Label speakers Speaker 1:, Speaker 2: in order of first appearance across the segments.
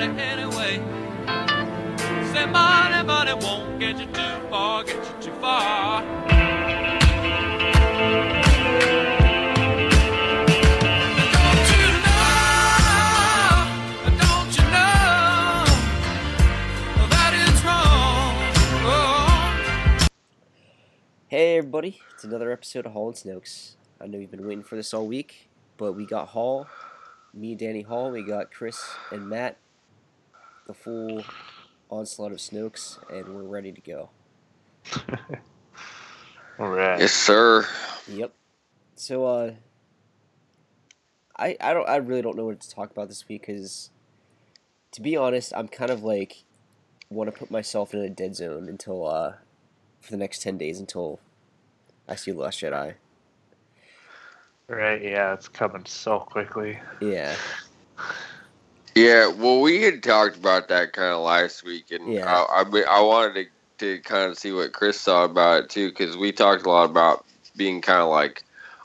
Speaker 1: anyway. Say money, money won't get you too far, get you too far. Oh.
Speaker 2: Hey everybody, it's another episode of Hall and Snokes. I know you've been waiting for this all week, but we got Hall, me, Danny Hall, we got Chris and Matt, the full onslaught of Snokes, and we're ready to go.
Speaker 3: All right.
Speaker 4: Yes, sir.
Speaker 2: Yep. So, uh, I I don't I really don't know what to talk about this week because, to be honest, I'm kind of like want to put myself in a dead zone until uh for the next ten days until I see the Last Jedi.
Speaker 3: Right. Yeah, it's coming so quickly.
Speaker 2: Yeah.
Speaker 4: Yeah, well, we had talked about that kind of last week, and
Speaker 2: Yeah.
Speaker 4: I, I, mean, I wanted to, to kind of see what Chris thought about it too, because we talked a lot about being kind of like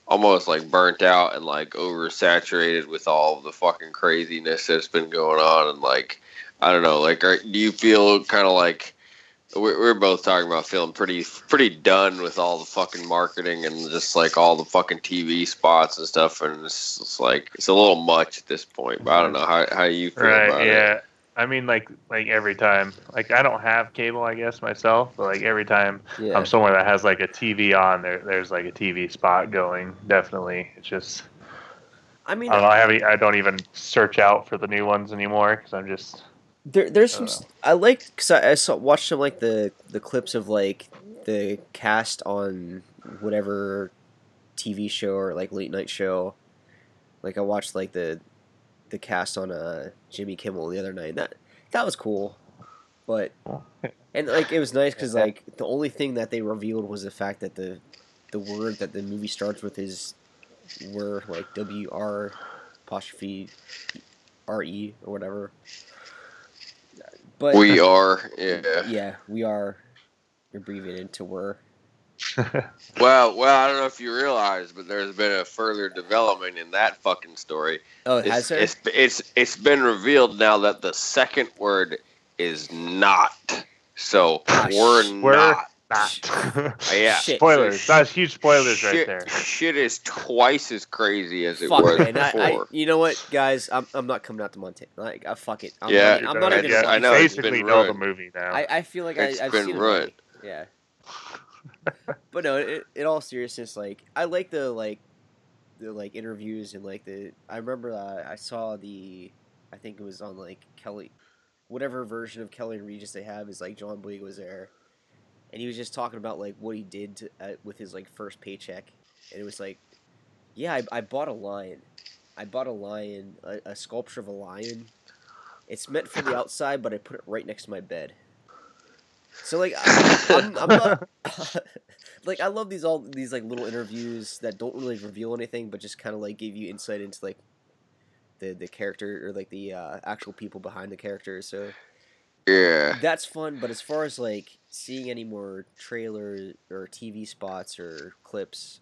Speaker 4: almost like burnt out and like oversaturated with all the fucking craziness that's been going on, and like I don't know, like are, do you feel kind of like we're, we're both talking about feeling pretty pretty done with all the fucking marketing and just like all the fucking TV spots and stuff, and it's, it's like it's a little much at this point. But I don't mhm. know how how you feel
Speaker 3: Right.
Speaker 4: about it.
Speaker 3: Yeah. I mean, like, like every time, like I don't have cable, I guess myself, but like every time
Speaker 2: Yeah.
Speaker 3: I'm somewhere that has like a TV on, there, there's like a TV spot going. Definitely, it's just
Speaker 2: I mean,
Speaker 3: I don't know. I haven't, I don't even search out for the new ones anymore because I'm just
Speaker 2: there there's some
Speaker 3: Uh.
Speaker 2: s- I like because I, I saw watched some like the the clips of like the cast on whatever TV show or like late night show. Like I watched like the the cast on uh Jimmy Kimmel the other night. That that was cool, but and like it was nice because like the only thing that they revealed was the fact that the the word that the movie starts with is were like W R apostrophe R E or whatever. But
Speaker 4: We are, yeah.
Speaker 2: yeah, we are abbreviated to were.
Speaker 4: Well, well, I don't know if you realize, but there's been a further development in that fucking story.
Speaker 2: Oh, it
Speaker 4: It's,
Speaker 2: has there?
Speaker 4: it's it's it's been revealed now that the second word is not. So we're
Speaker 3: we're
Speaker 4: not.
Speaker 3: Not.
Speaker 4: Yeah.
Speaker 2: Shit.
Speaker 3: spoilers.
Speaker 4: sh-
Speaker 3: That's huge spoilers
Speaker 4: shit,
Speaker 3: right there.
Speaker 4: Shit is twice as crazy as it
Speaker 2: Fuck
Speaker 4: was
Speaker 2: man, I, I,
Speaker 4: before.
Speaker 2: you know what, guys? I'm, I'm not coming out to Montana. Like, uh, fuck it. I'm
Speaker 4: Yeah,
Speaker 2: not, I'm not even.
Speaker 4: yeah, I know, it's
Speaker 3: Basically,
Speaker 4: been
Speaker 3: know the movie now.
Speaker 2: I, I feel like I,
Speaker 4: It's
Speaker 2: I've
Speaker 4: been
Speaker 2: seen
Speaker 4: ruined.
Speaker 2: it. already. Yeah. but no, it, in all seriousness, like I like the like the like interviews and like the I remember uh, I saw the I think it was on like Kelly whatever version of Kelly and Regis they have is like John Boyega was there and he was just talking about like what he did to, uh, with his like first paycheck and it was like yeah I, I bought a lion I bought a lion a, a sculpture of a lion it's meant for the outside but I put it right next to my bed so like I, I'm, I'm not like I love these all these like little interviews that don't really reveal anything, but just kind of like give you insight into like the the character or like the uh, actual people behind the characters. So
Speaker 4: yeah.
Speaker 2: that's fun. But as far as like seeing any more trailer or TV spots or clips,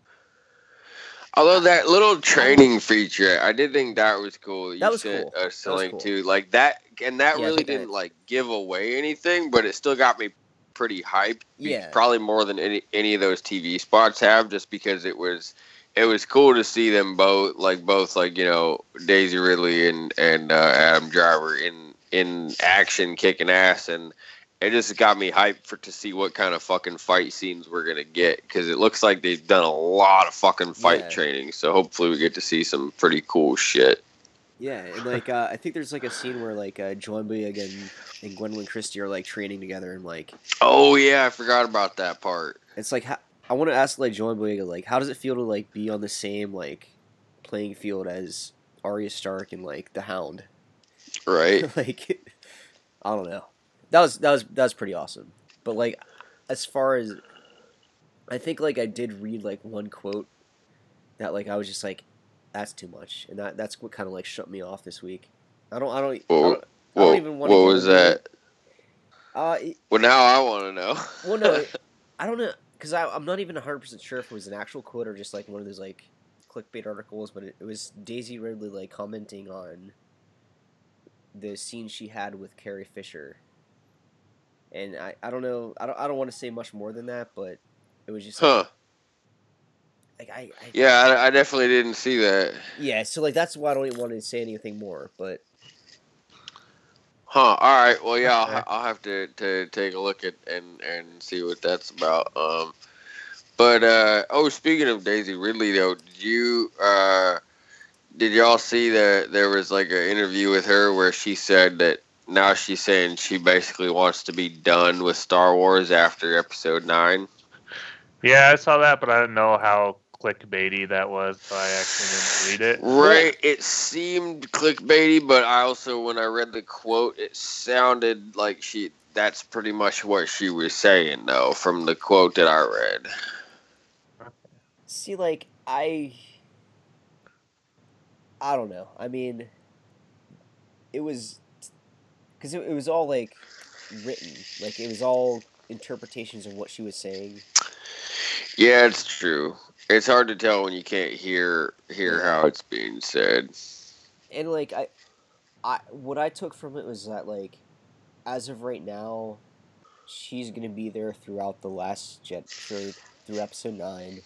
Speaker 4: Although that little training feature, I did think that was cool. You
Speaker 2: That was
Speaker 4: sent
Speaker 2: cool.
Speaker 4: us
Speaker 2: was
Speaker 4: link
Speaker 2: cool.
Speaker 4: to like that, and that
Speaker 2: Yeah,
Speaker 4: really didn't like give away anything, but it still got me pretty hyped.
Speaker 2: Yeah.
Speaker 4: probably more than any any of those TV spots have, just because it was it was cool to see them both like both like you know Daisy Ridley and and uh, Adam Driver in in action kicking ass and. It just got me hyped for to see what kind of fucking fight scenes we're gonna get because it looks like they've done a lot of fucking fight
Speaker 2: Yeah.
Speaker 4: training. So hopefully we get to see some pretty cool shit.
Speaker 2: yeah, and like uh, I think there's like a scene where like uh, John Boyega and, and Gwendoline Christie are like training together and like
Speaker 4: Oh yeah, I forgot about that part.
Speaker 2: it's like how, I want to ask like John Boyega like how does it feel to like be on the same like playing field as Arya Stark and like the Hound?
Speaker 4: Right?
Speaker 2: like I don't know. That was that was that was pretty awesome. But like as far as I think like I did read like one quote that like I was just like that's too much and that that's what kind of like shut me off this week. I don't I don't, I don't I don't
Speaker 4: What,
Speaker 2: even
Speaker 4: what
Speaker 2: wanna
Speaker 4: was that?
Speaker 2: Uh, it-
Speaker 4: Well, now I want to know.
Speaker 2: well, no, I don't know, because I'm not even 100 percent sure if it was an actual quote or just like one of those like clickbait articles. But it, it was Daisy Ridley like commenting on the scene she had with Carrie Fisher, and I, I don't know, I don't I don't want to say much more than that, but it was just
Speaker 4: huh?
Speaker 2: like I, I
Speaker 4: Yeah, I, I definitely didn't see that.
Speaker 2: yeah. So like that's why I don't even want to say anything more. But
Speaker 4: Huh. All right. Well, yeah, I'll, I'll have to, to take a look at and and see what that's about. Um, but uh, oh, speaking of Daisy Ridley, though, did you uh, did y'all see that there was like an interview with her where she said that now she's saying she basically wants to be done with Star Wars after Episode Nine.
Speaker 3: Yeah, I saw that, but I didn't know how clickbaity that was, so I actually didn't read it.
Speaker 4: Right. It seemed clickbaity, but I also, when I read the quote, it sounded like she. That's pretty much what she was saying, though, from the quote that I read.
Speaker 2: see, like I, I don't know. I mean, it was because it, it was all like written, like it was all interpretations of what she was saying.
Speaker 4: Yeah, it's true. It's hard to tell when you can't hear hear
Speaker 2: Yeah.
Speaker 4: how it's being said.
Speaker 2: and like I, I what I took from it was that like, as of right now, she's gonna be there throughout the last jet through through episode nine.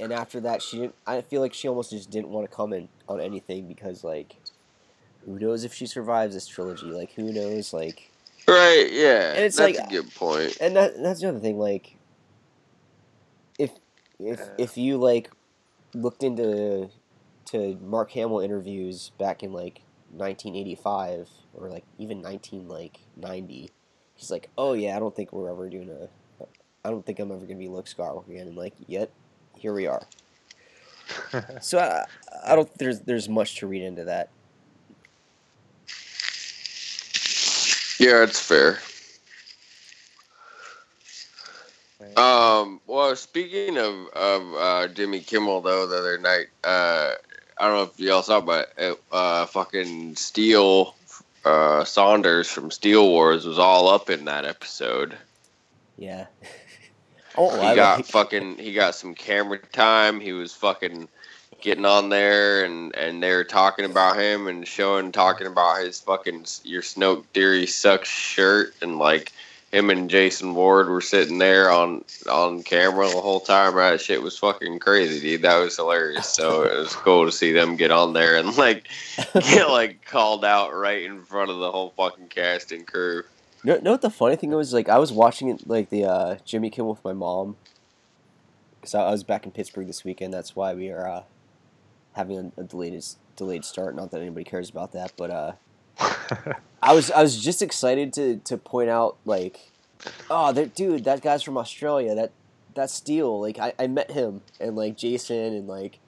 Speaker 2: And after that, she didn't. I feel like she almost just didn't want to comment on anything because like, who knows if she survives this trilogy? Like, who knows? Like,
Speaker 4: Right? Yeah.
Speaker 2: And it's
Speaker 4: that's
Speaker 2: like-
Speaker 4: a good point.
Speaker 2: and that that's the other thing. Like, if if if you like looked into to Mark Hamill interviews back in like 1985 or like even 19 like 90, he's like, oh yeah, I don't think we're ever doing a, I don't think I'm ever gonna be Luke Skywalker again. And like, yet here we are. So I I don't there's there's much to read into that.
Speaker 4: Yeah, it's fair. Um. Well, speaking of of uh, Jimmy Kimmel though, the other night, uh, I don't know if y'all saw, but uh, uh, fucking Steele uh, Saunders from Steele Wars was all up in that episode.
Speaker 2: Yeah. Oh, I lie,
Speaker 4: He
Speaker 2: like-
Speaker 4: got fucking. He got some camera time. He was fucking getting on there, and and they were talking about him and showing talking about his fucking your Snoke Theory sucks shirt, and like him and Jason Ward were sitting there on on camera the whole time. That shit was fucking crazy, dude. That was hilarious. So it was cool to see them get on there and like get like called out right in front of the whole fucking cast and crew.
Speaker 2: No, know what the funny thing was? Like I was watching it, like the uh, Jimmy Kimmel with my mom, because I, I was back in Pittsburgh this weekend. That's why we are uh, having a, a delayed delayed start. Not that anybody cares about that, but uh, I was I was just excited to to point out like, oh, dude, that guy's from Australia. That that's Steele. Like I, I met him and like Jason and like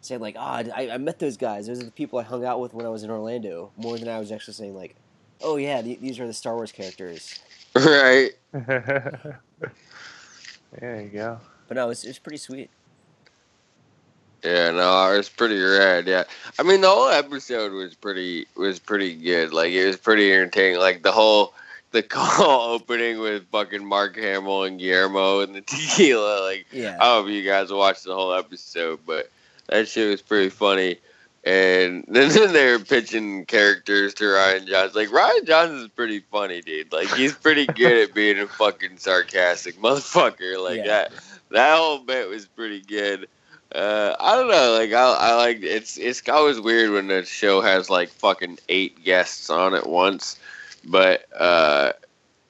Speaker 2: saying like, oh, I, I met those guys. Those are the people I hung out with when I was in Orlando. More than I was actually saying like, oh yeah, th- these are the Star Wars characters.
Speaker 4: Right.
Speaker 3: there you go.
Speaker 2: But no, it's it's pretty sweet.
Speaker 4: Yeah, no, it was pretty rad. Yeah, I mean the whole episode was pretty was pretty good. Like it was pretty entertaining. Like the whole the call opening with fucking Mark Hamill and Guillermo and the tequila. Like
Speaker 2: Yeah.
Speaker 4: I don't know if you guys watched the whole episode, but that shit was pretty funny. And then they were pitching characters to Rian Johnson. Like Rian Johnson's pretty funny, dude. Like he's pretty good at being a fucking sarcastic motherfucker. Like
Speaker 2: Yeah.
Speaker 4: that that whole bit was pretty good. Uh, I don't know. Like I, I like it's it's always weird when the show has like fucking eight guests on at once. But uh,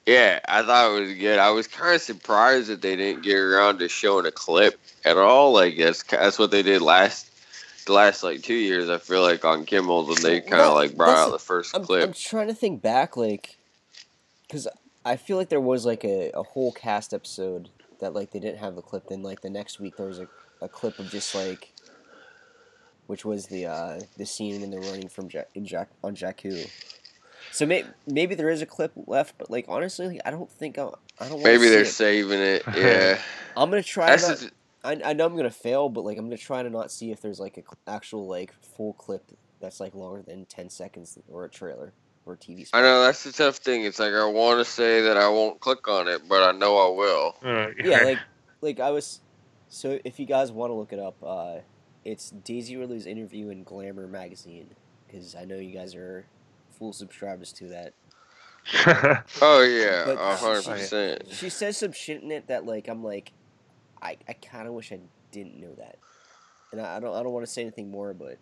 Speaker 4: yeah, I thought it was good. I was kind of surprised that they didn't get around to showing a clip at all. Like that's that's what they did last the last like two years. I feel like on Kimmel's and they kind of like brought out the 1st
Speaker 2: I'm,
Speaker 4: clip.
Speaker 2: I'm trying to think back, like, because I feel like there was like a, a whole cast episode that like they didn't have the clip. Then like the next week there was a, a clip of just like, which was the uh the scene when they're running from Jack, in Jack on Jakku. So may, maybe there is a clip left, but like honestly, like, I don't think I, I don't. wanna
Speaker 4: Maybe
Speaker 2: see
Speaker 4: they're
Speaker 2: it.
Speaker 4: saving it. Yeah,
Speaker 2: I'm gonna try.
Speaker 4: that's
Speaker 2: Not,
Speaker 4: the,
Speaker 2: I, I know I'm gonna fail, but like I'm gonna try to not see if there's like a cl- actual like full clip that's like longer than ten seconds or a trailer. or a TV.
Speaker 4: I know that's the tough thing. It's like I want to say that I won't click on it, but I know I will.
Speaker 3: Uh,
Speaker 2: Yeah, like like I was. So if you guys want to look it up, uh, it's Daisy Ridley's interview in Glamour magazine because I know you guys are full subscribers to that.
Speaker 4: Oh yeah,
Speaker 2: But
Speaker 4: a hundred
Speaker 2: she-
Speaker 4: percent.
Speaker 2: She says some shit in it that like I'm like, I I kind of wish I didn't know that, and I, I don't I don't want to say anything more, but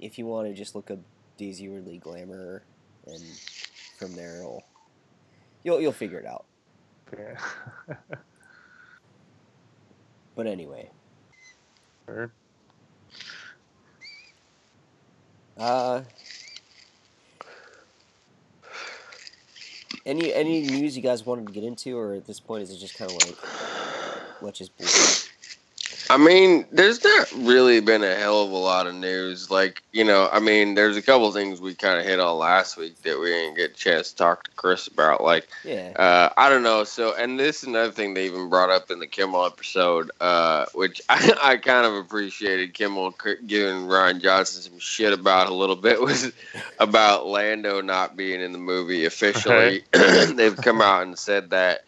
Speaker 2: if you want to just look up Daisy Ridley Glamour, and from there it'll, you'll you'll figure it out.
Speaker 3: Yeah.
Speaker 2: But anyway,
Speaker 3: Sure.
Speaker 2: uh, any any news you guys wanted to get into, or at this point is it just kind of like let's just bullshit?
Speaker 4: I mean, there's not really been a hell of a lot of news. Like, you know, I mean, there's a couple things we kind of hit on last week that we didn't get a chance to talk to Chris about. Like,
Speaker 2: Yeah,
Speaker 4: uh, I don't know. So, and this is another thing they even brought up in the Kimmel episode, uh, which I, I kind of appreciated Kimmel giving Rian Johnson some shit about a little bit was about Lando not being in the movie officially. They've come out and said that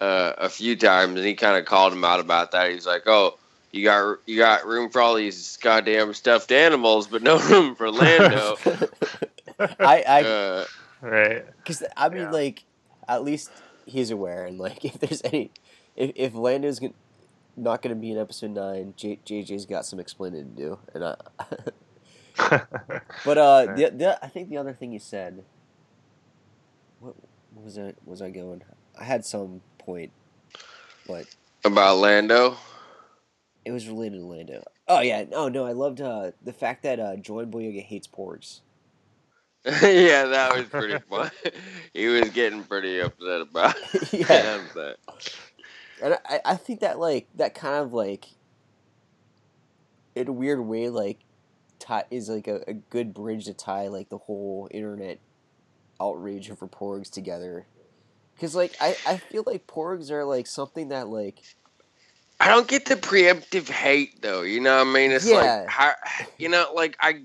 Speaker 4: uh, a few times, and he kind of called him out about that. He's like, "Oh, you got you got room for all these goddamn stuffed animals, but no room for Lando."
Speaker 2: I I
Speaker 4: uh,
Speaker 3: right.
Speaker 2: Because I mean,
Speaker 3: Yeah.
Speaker 2: like, at least he's aware, and like, if there's any, if if Lando's gon- not gonna be in episode nine, J, JJ's got some explaining to do, and I. but uh,
Speaker 3: Right.
Speaker 2: the, the I think the other thing you said. What, what was I was I going? I had some point, but
Speaker 4: about Lando.
Speaker 2: it was related to Lando. Oh yeah, no, no, I loved uh the fact that uh John Boyega hates porgs.
Speaker 4: yeah, that was pretty fun. he was getting pretty upset about
Speaker 2: Yeah.
Speaker 4: that.
Speaker 2: And I, I think that like that kind of like in a weird way like tie is like a, a good bridge to tie like the whole internet outrage over porgs together. Cause like I, I feel like porgs are like something that like
Speaker 4: I don't get the preemptive hate though. You know what I mean? It's
Speaker 2: Yeah.
Speaker 4: like how, you know, like I,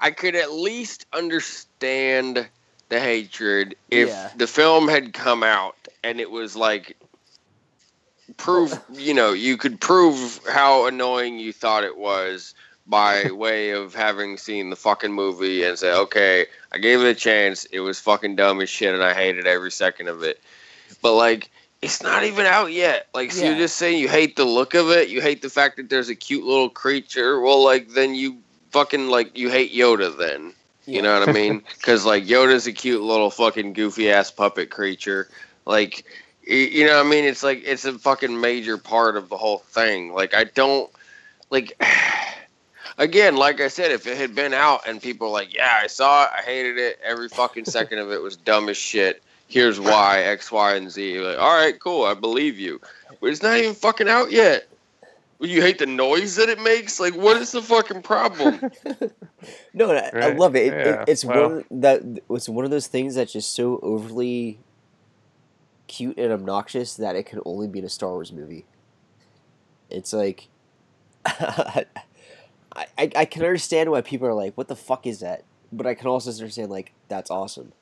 Speaker 4: I could at least understand the hatred if
Speaker 2: Yeah.
Speaker 4: the film had come out and it was like prove. You know, you could prove how annoying you thought it was by way of having seen the fucking movie and say, okay, I gave it a chance. It was fucking dumb as shit, and I hated every second of it. But like, it's not even out yet. Like, so you're just saying you hate the look of it. You hate the fact that there's a cute little creature. Well, like, then you fucking like you hate Yoda. Then you know what I mean? Because like Yoda's a cute little fucking goofy ass puppet creature. Like, you know what I mean? It's like it's a fucking major part of the whole thing. Like, I don't like. Again, like I said, if it had been out and people were like, "Yeah, I saw it, I hated it. Every fucking second of it was dumb as shit." Here's why X, Y, and Z. You're like, all right, cool, I believe you, but it's not even fucking out yet. You hate the noise that it makes? Like, what is the fucking problem?
Speaker 2: no, I, I love it. It, it- it's
Speaker 3: well.
Speaker 2: one that it's one of those things that's just so overly cute and obnoxious that it can only be in a Star Wars movie. It's like I, I I can understand why people are like, "What the fuck is that?" But I can also understand like that's awesome.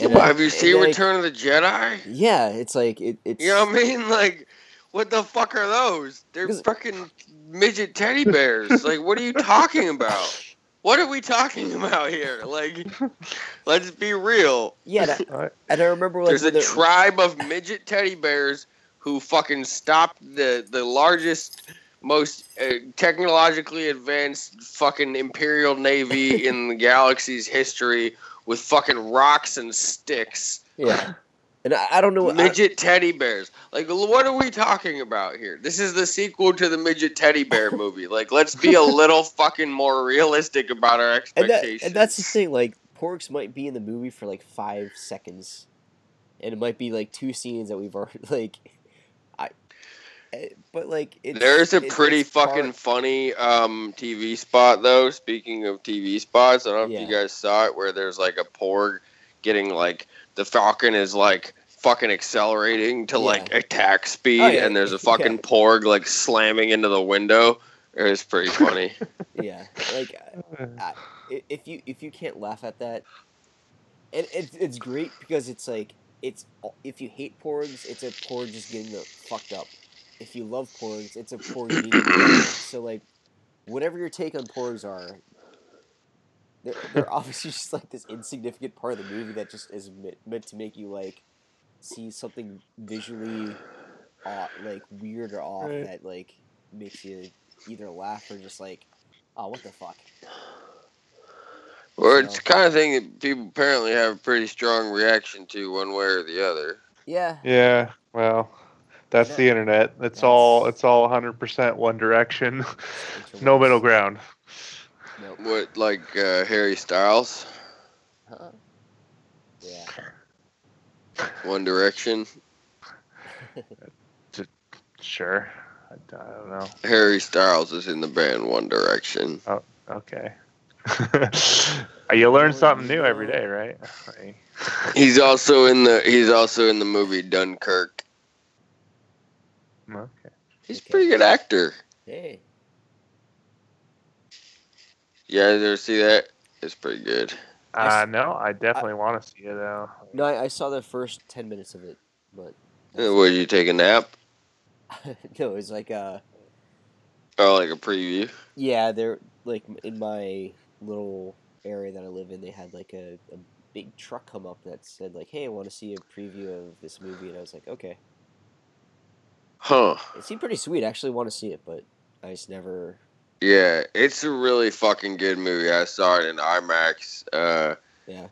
Speaker 2: And,
Speaker 4: Well, have you
Speaker 2: and,
Speaker 4: seen
Speaker 2: like,
Speaker 4: Return of the Jedi?
Speaker 2: Yeah, it's like it, it's
Speaker 4: You know what I mean? Like, what the fuck are those? They're fucking midget teddy bears. like, what are you talking about? What are we talking about here? Like, let's be real.
Speaker 2: yeah. That,
Speaker 3: Alright.
Speaker 2: and I remember like
Speaker 4: There's a
Speaker 2: the-
Speaker 4: tribe of midget teddy bears who fucking stopped the the largest, most uh, technologically advanced fucking imperial navy in the galaxy's history with fucking rocks and sticks.
Speaker 2: yeah, and I, I don't know. I,
Speaker 4: midget teddy bears. Like, what are we talking about here? This is the sequel to the midget teddy bear movie. Like, let's be a little fucking more realistic about our
Speaker 2: and
Speaker 4: expectations.
Speaker 2: that and that's the thing. Like porgs might be in the movie for like five seconds, and it might be like two scenes that we've already like. I, but like it's,
Speaker 4: There's a
Speaker 2: it-
Speaker 4: pretty
Speaker 2: it's part-
Speaker 4: fucking funny um, TV spot though. Speaking of TV spots, I don't know if you guys saw it, where there's like a porg getting like the Falcon is like fucking accelerating to
Speaker 2: Yeah.
Speaker 4: like attack speed,
Speaker 2: Oh, yeah.
Speaker 4: and there's a fucking porg like slamming into the window. It was pretty funny.
Speaker 2: yeah, like I, I, i- if you if you can't laugh at that, and it's it's great because it's like it's if you hate porgs, it's a porg just getting the fucked up. If you love porgs, it's a porg being so like whatever your take on porgs are, they're, they're obviously just like this insignificant part of the movie that just is meant, meant to make you like see something visually off, like weird or off
Speaker 3: Right.
Speaker 2: that like makes you either laugh or just like oh what the fuck
Speaker 4: Or it's
Speaker 2: So-
Speaker 4: the kind of thing that people apparently have a pretty strong reaction to, one way or the other.
Speaker 2: yeah
Speaker 3: Yeah, well, that's the internet. It's all it's all 100% one direction. no middle ground.
Speaker 2: Nope.
Speaker 4: What, like uh, Harry Styles,
Speaker 2: Huh? Yeah.
Speaker 4: One Direction?
Speaker 3: Sure. I, I don't know.
Speaker 4: Harry Styles is in the band One Direction.
Speaker 3: Oh, okay. you learn something new every day, right?
Speaker 4: He's also in the he's also in the movie Dunkirk.
Speaker 3: Okay.
Speaker 4: He's a pretty good actor.
Speaker 2: Hey.
Speaker 4: Yeah, you guys ever see that? It's pretty good.
Speaker 2: I
Speaker 3: Uh, no, I definitely want to see it though.
Speaker 2: No, I, I saw the first ten minutes of it, but
Speaker 4: Uh, Would you take a nap?
Speaker 2: no, it was like a.
Speaker 4: Oh, like a preview?
Speaker 2: yeah, they're like in my little area that I live in, they had like a, a big truck come up that said like, "Hey, I want to see a preview of this movie," and I was like, "Okay."
Speaker 4: Huh.
Speaker 2: It seemed pretty sweet. I actually want to see it, but I just never.
Speaker 4: Yeah, it's a really fucking good movie. I saw it in IMAX. Uh,
Speaker 2: Yeah.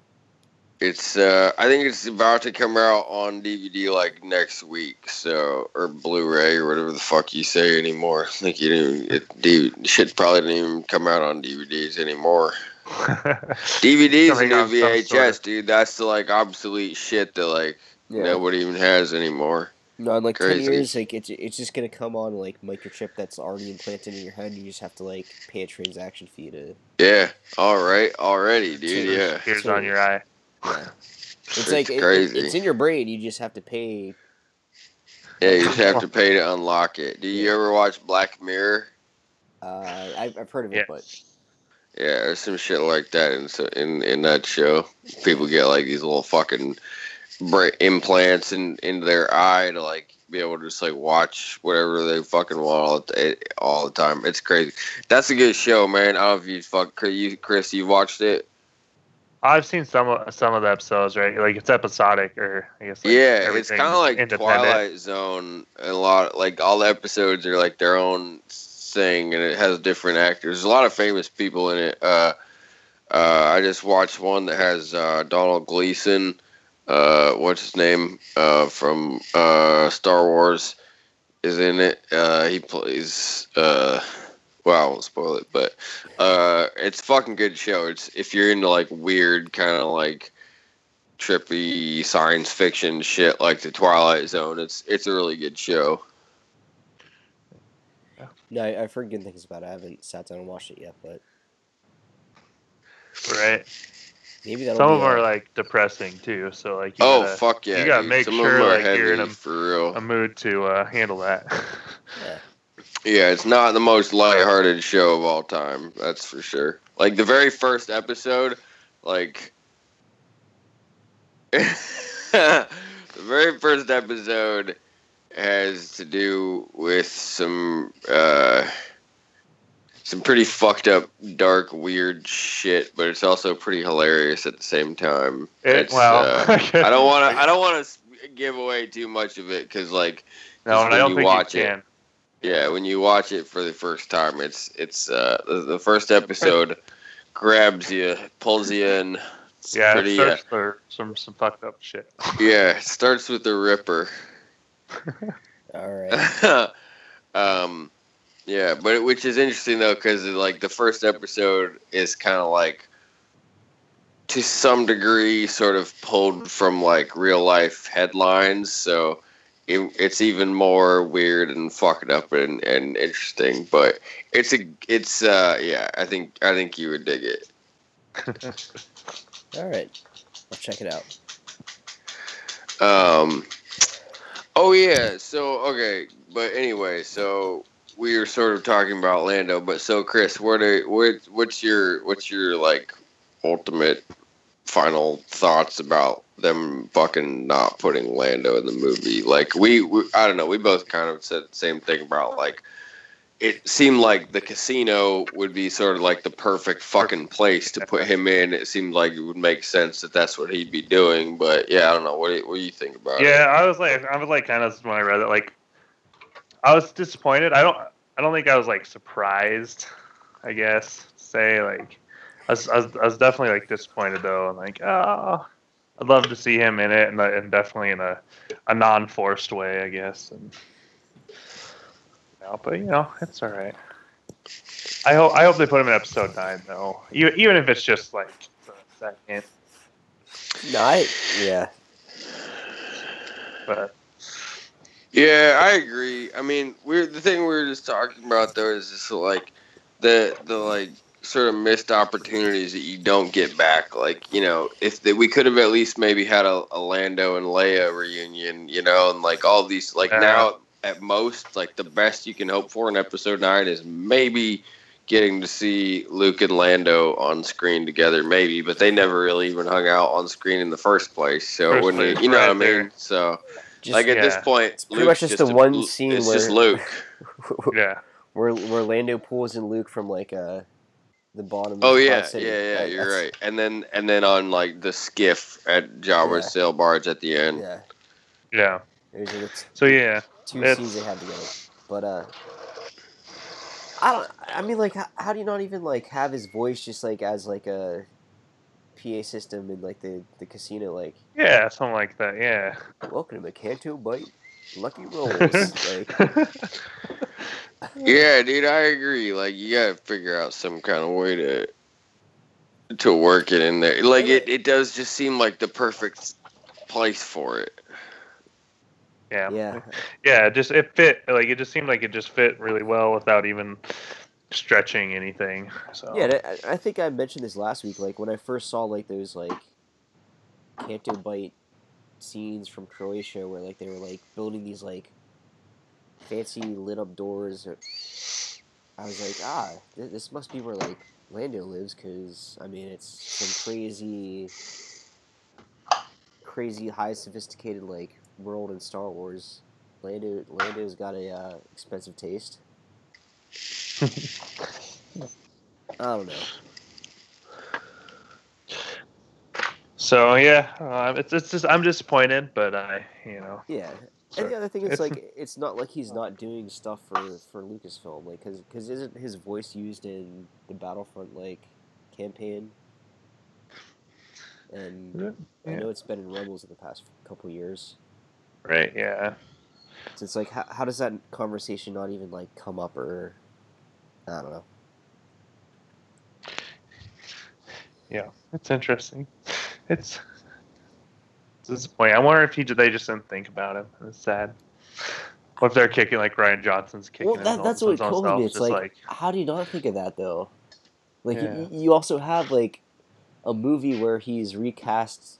Speaker 4: it's uh, I think it's about to come out on DVD like next week, so or Blu-ray or whatever the fuck you say anymore. I think you didn't. It, D, shit probably didn't even come out on DVDs anymore. DVDs and
Speaker 3: out
Speaker 4: VHS,
Speaker 3: sort of-
Speaker 4: dude. That's the like obsolete shit that like
Speaker 2: Yeah.
Speaker 4: nobody even has anymore.
Speaker 2: No, in like
Speaker 4: Crazy.
Speaker 2: ten years, like it's it's just gonna come on like microchip that's already implanted in your head. You just have to like pay a transaction fee to.
Speaker 4: Yeah. All right. Already, dude. Yeah.
Speaker 3: Here's on your eye.
Speaker 2: Yeah. It's,
Speaker 4: It's
Speaker 2: like it- it-
Speaker 4: crazy.
Speaker 2: it's in your brain. You just have to pay.
Speaker 4: Yeah, you just have to pay to unlock it. Do you ever watch Black Mirror?
Speaker 2: Uh, I've, I've heard of it, but
Speaker 4: Yeah, there's some shit like that in so- in in that show. People get like these little fucking bra- implants in into their eye to like be able to just like watch whatever they fucking want all the, all the time. It's crazy. That's a good show, man. I don't know if you fuck you Chris, you watched it.
Speaker 3: I've seen some of some of the episodes, right? Like it's episodic, or I guess. Like
Speaker 4: yeah, it's kind of like. Twilight Zone. A lot, like all the episodes are like their own thing, and it has different actors. There's a lot of famous people in it. Uh, uh, I just watched one that has uh, Domhnall Gleeson. Uh, what's his name uh, from uh, Star Wars is in it. Uh, he plays. Uh, well, I won't spoil it, but uh, it's a fucking good show. It's if you're into like weird kind of like trippy science fiction shit like the Twilight Zone. It's it's a really good show.
Speaker 2: no, I, I've heard good things about it. I haven't sat down and watched it yet, but
Speaker 3: right?
Speaker 2: Maybe that'll
Speaker 3: Some
Speaker 2: be
Speaker 3: of them are like depressing too. So like, you
Speaker 4: Oh
Speaker 3: gotta-
Speaker 4: fuck yeah!
Speaker 3: you gotta
Speaker 4: dude.
Speaker 3: make
Speaker 4: Some
Speaker 3: sure,
Speaker 4: of them are
Speaker 3: like,
Speaker 4: heavy
Speaker 3: you're in a-
Speaker 4: for real.
Speaker 3: a mood to uh, handle that.
Speaker 2: yeah.
Speaker 4: yeah, it's not the most lighthearted show of all time. That's for sure. Like the very first episode, like the very first episode has to do with some uh, some pretty fucked up, dark, weird shit, but it's also pretty hilarious at the same time.
Speaker 3: It,
Speaker 4: It's,
Speaker 3: well,
Speaker 4: uh, I don't want to. I don't want to give away too much of it because, like,
Speaker 3: No, and
Speaker 4: when
Speaker 3: I don't
Speaker 4: you
Speaker 3: think
Speaker 4: watch
Speaker 3: you
Speaker 4: it. yeah, when you watch it for the first time, it's it's uh, the, the first episode grabs you, pulls you in. It's
Speaker 3: Yeah,
Speaker 4: pretty.
Speaker 3: it
Speaker 4: Uh,
Speaker 3: starts for some some fucked up shit.
Speaker 4: yeah, it starts with the Ripper.
Speaker 2: All right.
Speaker 4: um, yeah, but it, which is interesting though, because like the first episode is kind of like, to some degree, sort of pulled from like real life headlines. So it, it's even more weird and fucked up and, and interesting. But it's a it's uh yeah, I think I think you would dig it.
Speaker 2: All right. I'll check it out.
Speaker 4: Um. Oh yeah. So okay, but anyway, so we were sort of talking about Lando, but so Chris, what are what what's your what's your like ultimate final thoughts about them fucking not putting Lando in the movie? Like we, we I don't know, we both kind of said the same thing about like it seemed like the casino would be sort of like the perfect fucking place to put him in. It seemed like it would make sense that that's what he'd be doing. But yeah, I don't know. What do you, what do you think about it?
Speaker 3: Yeah, I was like, I was like, kind of when I read it, like, I was disappointed. I don't, I don't think I was like surprised. I guess say like, I was, I was, I was definitely like disappointed though, I'm like, oh, I'd love to see him in it, and, and definitely in a, a non-forced way, I guess. And, you but you know, it's all right. I hope, I hope they put him in episode nine though, even, even if it's just like for a second.
Speaker 2: No, I yeah.
Speaker 3: But
Speaker 4: Yeah, I agree. I mean, we're the thing we were just talking about though is just like the the like sort of missed opportunities that you don't get back. Like you know, if they, we could have at least maybe had a, a Lando and Leia reunion, you know, and like all these like
Speaker 3: Yeah.
Speaker 4: now at most like the best you can hope for in episode nine is maybe getting to see Luke and Lando on screen together, maybe, but they never really even hung out on screen in the first place. So
Speaker 3: First
Speaker 4: when you,
Speaker 3: place,
Speaker 4: you know
Speaker 3: right
Speaker 4: what I mean?
Speaker 3: there.
Speaker 4: So
Speaker 2: Just
Speaker 4: like at this point, it's
Speaker 2: pretty much just the one scene
Speaker 4: It's just
Speaker 2: where-
Speaker 4: Luke.
Speaker 3: yeah,
Speaker 2: where where Lando pulls in Luke from like uh the bottom.
Speaker 4: Oh
Speaker 2: of
Speaker 4: yeah,
Speaker 2: Cloud City.
Speaker 4: yeah, yeah.
Speaker 2: That-
Speaker 4: You're right. And then and then on like the skiff at Jabba's
Speaker 2: Yeah.
Speaker 4: sail barge at the end.
Speaker 2: Yeah,
Speaker 3: yeah.
Speaker 2: there's the
Speaker 3: So yeah,
Speaker 2: two
Speaker 3: It's-
Speaker 2: scenes they had together. But uh, I don't. I mean, like, how, how do you not even like have his voice just like as like a PA system in like the the casino? Like,
Speaker 3: yeah, something like that. Yeah.
Speaker 2: welcome to Macanto Bite, Lucky Rolls. like,
Speaker 4: Yeah, dude, I agree. Like you gotta figure out some kind of way to to work it in there. Like it, it does just seem like the perfect place for it.
Speaker 3: yeah.
Speaker 2: yeah,
Speaker 3: Yeah, it just it fit like it just seemed like it just fit really well without even stretching anything. So
Speaker 2: yeah. I, think I mentioned this last week. Like when I first saw like those like Canto Bight scenes from Croatia, where like they were like building these like fancy lit up doors. Or, I was like, ah, this must be where like Lando lives, because I mean, it's some crazy, crazy high sophisticated like world in Star Wars. Lando Lando's got a uh, expensive taste. I don't know.
Speaker 3: So yeah, uh, it's it's just I'm disappointed, but I you know
Speaker 2: Yeah, and the other thing is like it's not like he's not doing stuff for for Lucasfilm, like because because isn't his voice used in the Battlefront like campaign? And I know it's been in Rebels in the past couple years.
Speaker 3: right yeah
Speaker 2: So it's like how how does that conversation not even like come up or I don't know.
Speaker 3: Yeah, it's interesting. It's it's disappointing. I wonder if he they just didn't think about him. It's sad. What if they're kicking like Rian Johnson's kicking?
Speaker 2: Well, that, that's what
Speaker 3: own
Speaker 2: me. It's
Speaker 3: just
Speaker 2: like, how do you not think of that though? Like
Speaker 3: Yeah.
Speaker 2: you, you also have like a movie where he's recast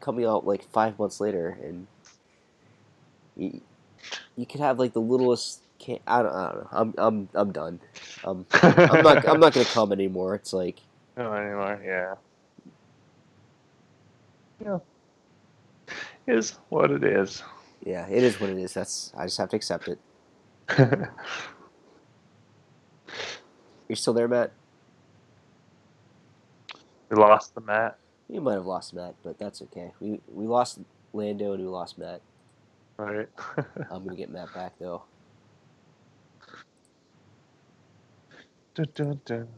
Speaker 2: coming out like five months later, and you, you could have like the littlest. Can I don't, I don't know. I'm I'm I'm done. Um, I'm not I'm not gonna come anymore. It's like
Speaker 3: No anymore. Yeah. Yeah. Is what it is.
Speaker 2: yeah, it is what it is. That's I just have to accept it. You're still there, Matt?
Speaker 3: we lost the mat.
Speaker 2: You might have lost Matt, but that's okay. We we lost Lando and we lost Matt.
Speaker 3: Right.
Speaker 2: I'm gonna get Matt back though.
Speaker 3: Dun, dun, dun.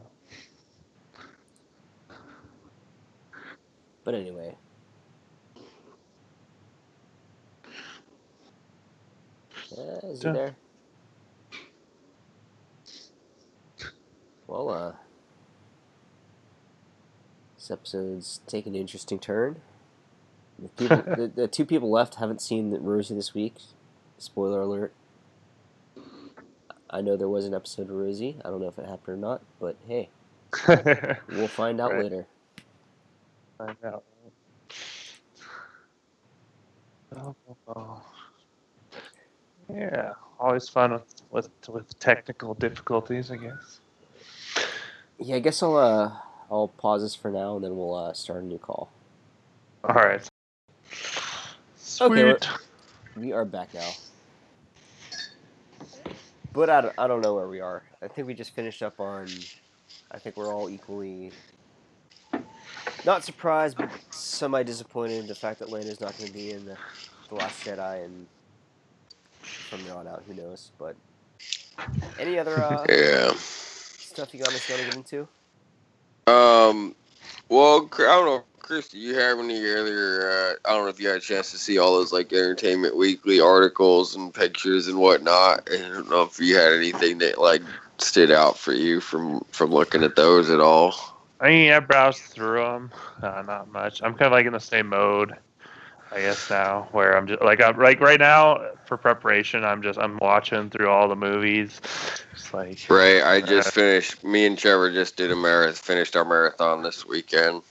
Speaker 2: But anyway. Uh, is he there? Well, uh, this episode's taken an interesting turn. The, people, the, the two people left haven't seen the Rosie this week. Spoiler alert. I know there was an episode of Rosie. I don't know if it happened or not, but hey, we'll find out
Speaker 3: Right.
Speaker 2: later.
Speaker 3: Find out. Oh. Yeah, always fun with with with technical difficulties, I guess.
Speaker 2: Yeah, I guess I'll uh I'll pause this for now and then we'll uh, start a new call.
Speaker 3: All right. Sweet.
Speaker 2: Okay, We are back now. But I don't, I don't know where we are. I think we just finished up on. I think we're all equally not surprised, but semi disappointed in the fact that Lando's not going to be in the, the Last Jedi, and from there on out, who knows? But any other uh,
Speaker 4: yeah.
Speaker 2: stuff you guys want to get into?
Speaker 4: Um. Well, I don't know, Chris. Do you have any other? Uh, I don't know if you had a chance to see all those like Entertainment Weekly articles and pictures and whatnot. I don't know if you had anything that like stood out for you from from looking at those at all.
Speaker 3: I mean, I browsed through them. Uh, not much. I'm kind of like in the same mode, I guess now, where I'm just like I'm like right now for preparation. I'm just I'm watching through all the movies. It's like
Speaker 4: Right. I just
Speaker 3: Uh,
Speaker 4: finished. Me and Trevor just did a marathon. Finished our marathon this weekend.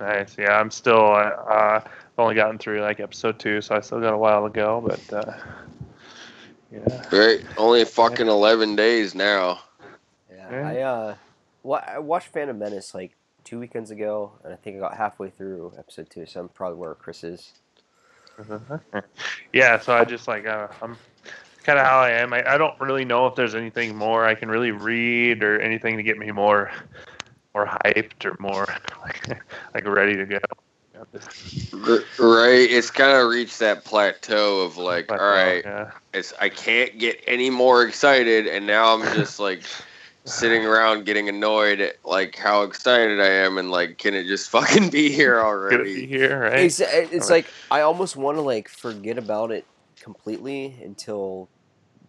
Speaker 3: Nice. Yeah, I'm still. Uh, uh, I've only gotten through like episode two, so I still got a while to go. But uh, yeah,
Speaker 4: Right. Only fucking eleven days now.
Speaker 2: Yeah,
Speaker 3: Yeah.
Speaker 2: I uh, wa- I watched Phantom Menace like two weekends ago, and I think I got halfway through episode two, so I'm probably where Chris is.
Speaker 3: yeah. So I just like uh, I'm kind of how I am. I, I don't really know if there's anything more I can really read or anything to get me more more hyped or more like like ready to go. You know, this-
Speaker 4: R- Right. It's kind of reached that plateau of like,
Speaker 3: but,
Speaker 4: all
Speaker 3: uh, yeah.
Speaker 4: it's I can't get any more excited, and now I'm just like sitting around getting annoyed at like how excited I am, and like, can it just fucking be here
Speaker 3: Gonna be
Speaker 4: already?
Speaker 3: here, right?
Speaker 2: It's, it's like I almost want to like forget about it completely until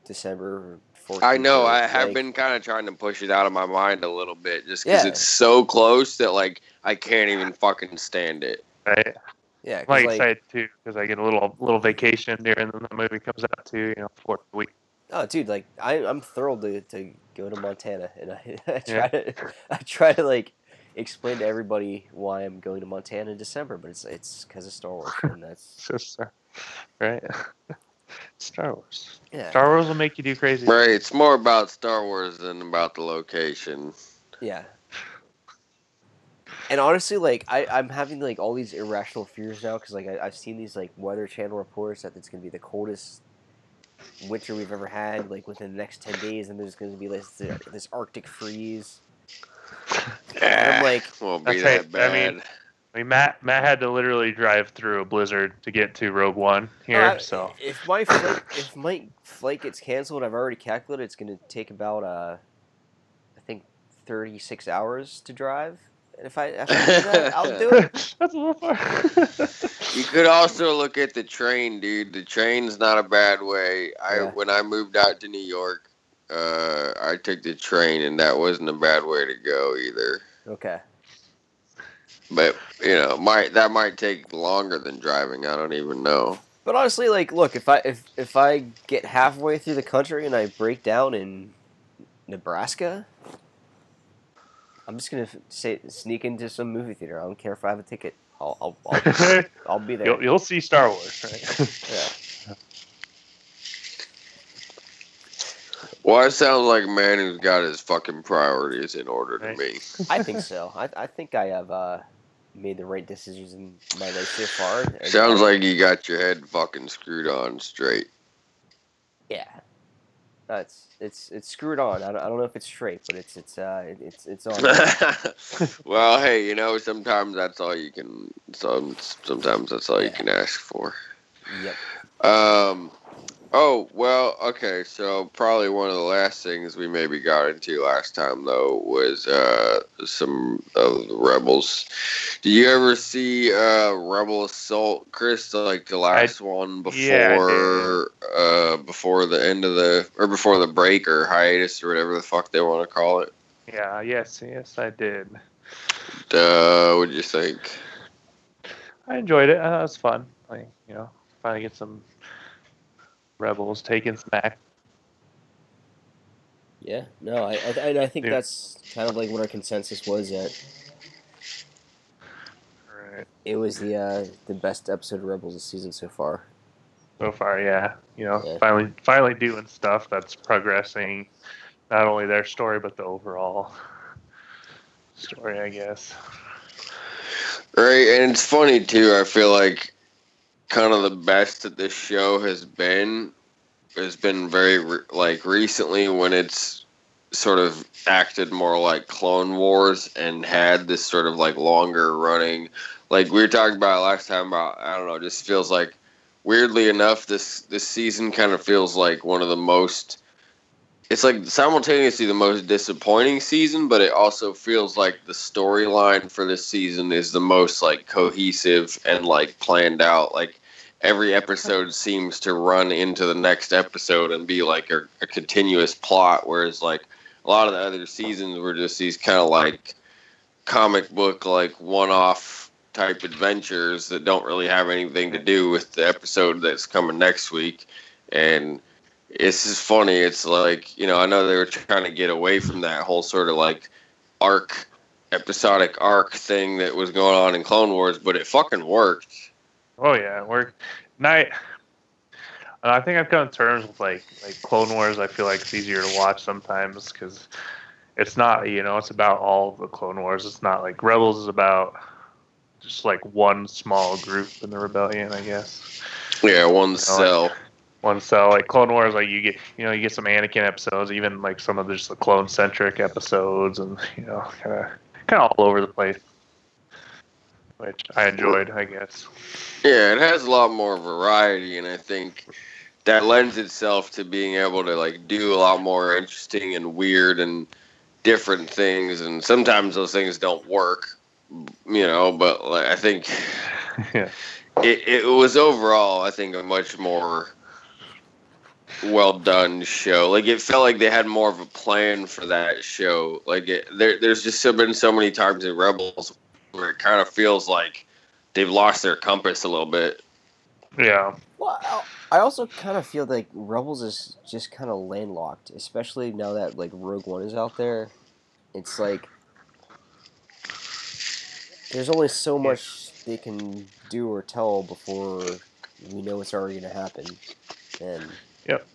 Speaker 2: December. 14th,
Speaker 4: I know.
Speaker 2: or,
Speaker 4: I have
Speaker 2: like-
Speaker 4: been kind of trying to push it out of my mind a little bit, just because
Speaker 2: Yeah.
Speaker 4: it's so close that like I can't even fucking stand it.
Speaker 3: right?
Speaker 2: Yeah, 'cause,
Speaker 3: I'm like,
Speaker 2: like,
Speaker 3: excited too because I get a little little vacation during the movie comes out too. You know, for a week.
Speaker 2: oh, dude, like I, I'm thrilled to, to go to Montana, and I, I try
Speaker 3: Yeah.
Speaker 2: to I try to like explain to everybody why I'm going to Montana in December, but it's it's because of Star Wars, and that's
Speaker 3: just uh, right. Star Wars.
Speaker 2: yeah,
Speaker 3: Star Wars will make you do crazy.
Speaker 4: Right. It's more about Star Wars than about the location.
Speaker 2: Yeah. And honestly, like I, I'm having like all these irrational fears now because like I, I've seen these like Weather Channel reports that it's gonna be the coldest winter we've ever had, like within the next ten days, and there's gonna be this this Arctic freeze. And I'm like,
Speaker 4: won't be
Speaker 3: That's
Speaker 4: that
Speaker 3: right. I
Speaker 4: bad.
Speaker 3: mean, I mean, Matt Matt had to literally drive through a blizzard to get to Rogue One here.
Speaker 2: uh,
Speaker 3: so
Speaker 2: if my flight, if my flight gets canceled, I've already calculated it's gonna take about uh, I think thirty six hours to drive. And if I, if I do that, I'll do it.
Speaker 3: That's a little far.
Speaker 4: You could also look at the train, dude. The train's not a bad way. I
Speaker 2: Yeah.
Speaker 4: when I moved out to New York, uh, I took the train, and that wasn't a bad way to go either.
Speaker 2: Okay.
Speaker 4: But you know, might that might take longer than driving. I don't even know.
Speaker 2: But honestly, like, look, if I if if I get halfway through the country and I break down in Nebraska, I'm just gonna say sneak into some movie theater. I don't care if I have a ticket. I'll I'll I'll, I'll be there.
Speaker 3: you'll, you'll see Star Wars, right?
Speaker 2: Yeah.
Speaker 4: Well, it sounds like a man who's got his fucking priorities in order to me.
Speaker 2: I think so. I I think I have uh made the right decisions in my life so far.
Speaker 4: Sounds like you got your head fucking screwed on straight.
Speaker 2: yeah. That's it's it's screwed on. I don't, I don't know if it's straight, but it's it's uh it's it's on.
Speaker 4: well, hey, you know, sometimes that's all you can. Some sometimes that's all you can ask for.
Speaker 2: yep.
Speaker 4: Um. Oh well, okay. So probably one of the last things we maybe got into last time though was uh some of the rebels. Did you ever see uh Rebel Assault, Chris? Like the last one
Speaker 3: yeah,
Speaker 4: before uh before the end of the or before the break or hiatus or whatever the fuck they want to call it.
Speaker 3: yeah. Yes. Yes, I did.
Speaker 4: Uh, what'd you think?
Speaker 3: I enjoyed it. Uh, it was fun. Like you know, finally get some rebels taking some act.
Speaker 2: Yeah. No, I I, I- I think
Speaker 3: Yeah.
Speaker 2: that's kind of like what our consensus was at.
Speaker 3: Right.
Speaker 2: it was the uh, the best episode of Rebels this season so far.
Speaker 3: so far. Yeah, you know,
Speaker 2: Yeah.
Speaker 3: finally finally doing stuff that's progressing, not only their story but the overall story, I guess.
Speaker 4: Right, and it's funny too. I feel like kind of the best that this show has been has been very re- like recently when it's sort of acted more like Clone Wars and had this sort of like longer running. Like we were talking about last time about I don't know, just feels like weirdly enough this this season kind of feels like one of the most it's like simultaneously the most disappointing season, but it also feels like the storyline for this season is the most like cohesive and like planned out. Like every episode seems to run into the next episode and be like a, a continuous plot, whereas like a lot of the other seasons were just these kind of like comic book like one off type adventures that don't really have anything to do with the episode that's coming next week. And it's just funny. It's like you know, I know they were trying to get away from that whole sort of like arc, episodic arc thing that was going on in Clone Wars, but it fucking worked.
Speaker 3: Oh yeah, we're night. And I think I've come to terms with like like Clone Wars. I feel like it's easier to watch sometimes because it's not you know it's about all the Clone Wars. It's not like Rebels is about just like one small group in the rebellion, I guess.
Speaker 4: Yeah, one cell.
Speaker 3: One So like Clone Wars, like you get you know you get some Anakin episodes, even like some of the just the clone centric episodes, and you know kind of kind of all over the place, which I enjoyed, I guess.
Speaker 4: Yeah, it has a lot more variety, and I think that lends itself to being able to like do a lot more interesting and weird and different things. And sometimes those things don't work, you know. But like, I think
Speaker 3: yeah.
Speaker 4: it, it was overall, I think, a much more well done show. Like it felt like they had more of a plan for that show. Like it, there, there's just so been so many times in Rebels where it kind of feels like they've lost their compass a little bit.
Speaker 3: Yeah.
Speaker 2: Well, I- I also kind of feel like Rebels is just kind of landlocked, especially now that like Rogue One is out there. It's like there's only so much they can do or tell before we know it's already going to happen, and
Speaker 3: Yep.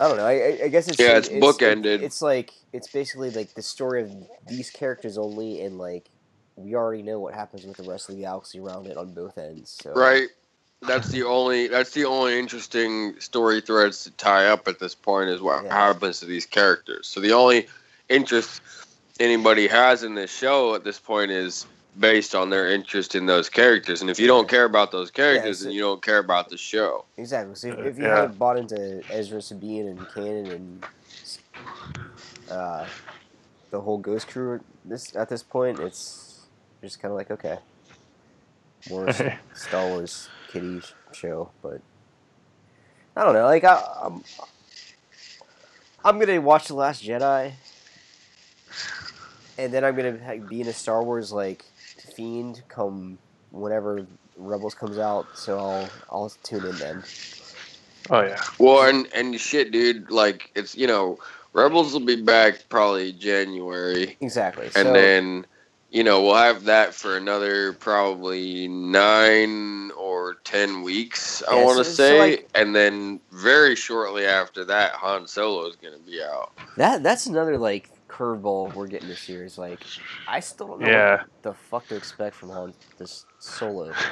Speaker 2: I don't know. I, I- I guess it's
Speaker 4: Yeah, it's
Speaker 2: it-
Speaker 4: bookended.
Speaker 2: it's like it's basically like the story of these characters only, and like we already know what happens with the rest of the galaxy around it on both ends. So
Speaker 4: Right. That's the only. That's the only interesting story threads to tie up at this point is what
Speaker 2: Yeah.
Speaker 4: happens to these characters. So the only interest anybody has in this show at this point is based on their interest in those characters. And if you don't care about those characters,
Speaker 2: so-
Speaker 4: then you don't care about the show.
Speaker 2: Exactly. So if, if you
Speaker 3: yeah.
Speaker 2: haven't bought into Ezra Sabine and Kanan and uh, the whole Ghost Crew this at this point, it's just kind of like okay, more Star Wars kiddie show, but I don't know. Like I, I'm, I'm gonna watch the Last Jedi, and then I'm gonna be in a Star Wars like fiend come whenever Rebels comes out. So I'll I'll tune in then.
Speaker 3: Oh yeah.
Speaker 4: Well, and and shit, dude. Like it's you know, Rebels will be back probably January.
Speaker 2: Exactly.
Speaker 4: and
Speaker 2: so,
Speaker 4: then you know we'll have that for another probably nine or ten weeks i
Speaker 2: Yeah,
Speaker 4: want to
Speaker 2: so- so,
Speaker 4: say
Speaker 2: like-
Speaker 4: and then very shortly after that han solo is going to be out
Speaker 2: that that's another like curveball we're getting this year. Is like I still don't know
Speaker 3: Yeah.
Speaker 2: what the fuck to expect from Han this solo.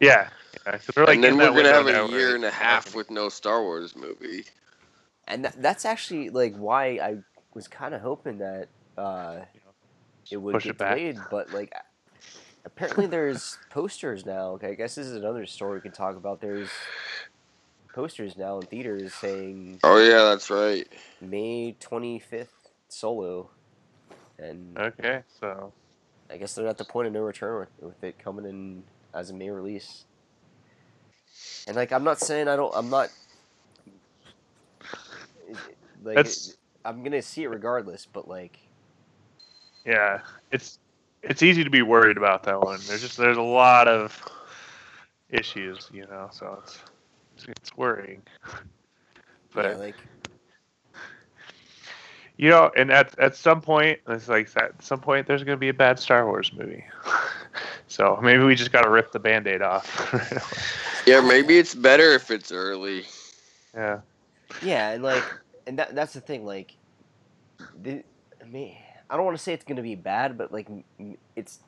Speaker 3: Yeah. yeah 'cause we're, like,
Speaker 4: and then we're going to have a
Speaker 3: now
Speaker 4: year
Speaker 3: where
Speaker 4: and a half with no star wars movie
Speaker 2: And that, that's actually like why I was kind of hoping that uh, it would
Speaker 3: Push
Speaker 2: get
Speaker 3: it
Speaker 2: delayed, but like apparently there's posters now. Okay, I guess this is another story we can talk about. There's posters now in theaters saying
Speaker 4: oh yeah that's right
Speaker 2: May 25th solo, and
Speaker 3: Okay, so
Speaker 2: I guess they're at the point of no return with, with it coming in as a May release. And like, I'm not saying I don't. I'm not. Like,
Speaker 3: That's-
Speaker 2: I'm gonna see it regardless, but like,
Speaker 3: yeah, it's it's easy to be worried about that one. There's just there's a lot of issues, you know, so it's it's worrying. But
Speaker 2: yeah, like,
Speaker 3: you know, and at at some point, it's like at some point, there's going to be a bad Star Wars movie. so maybe we just got to rip the band-aid off.
Speaker 4: Yeah, maybe it's better if it's early.
Speaker 3: yeah.
Speaker 2: Yeah, and like, and that that's the thing. Like, the, I mean, I don't want to say it's gonna be bad, but like, it's.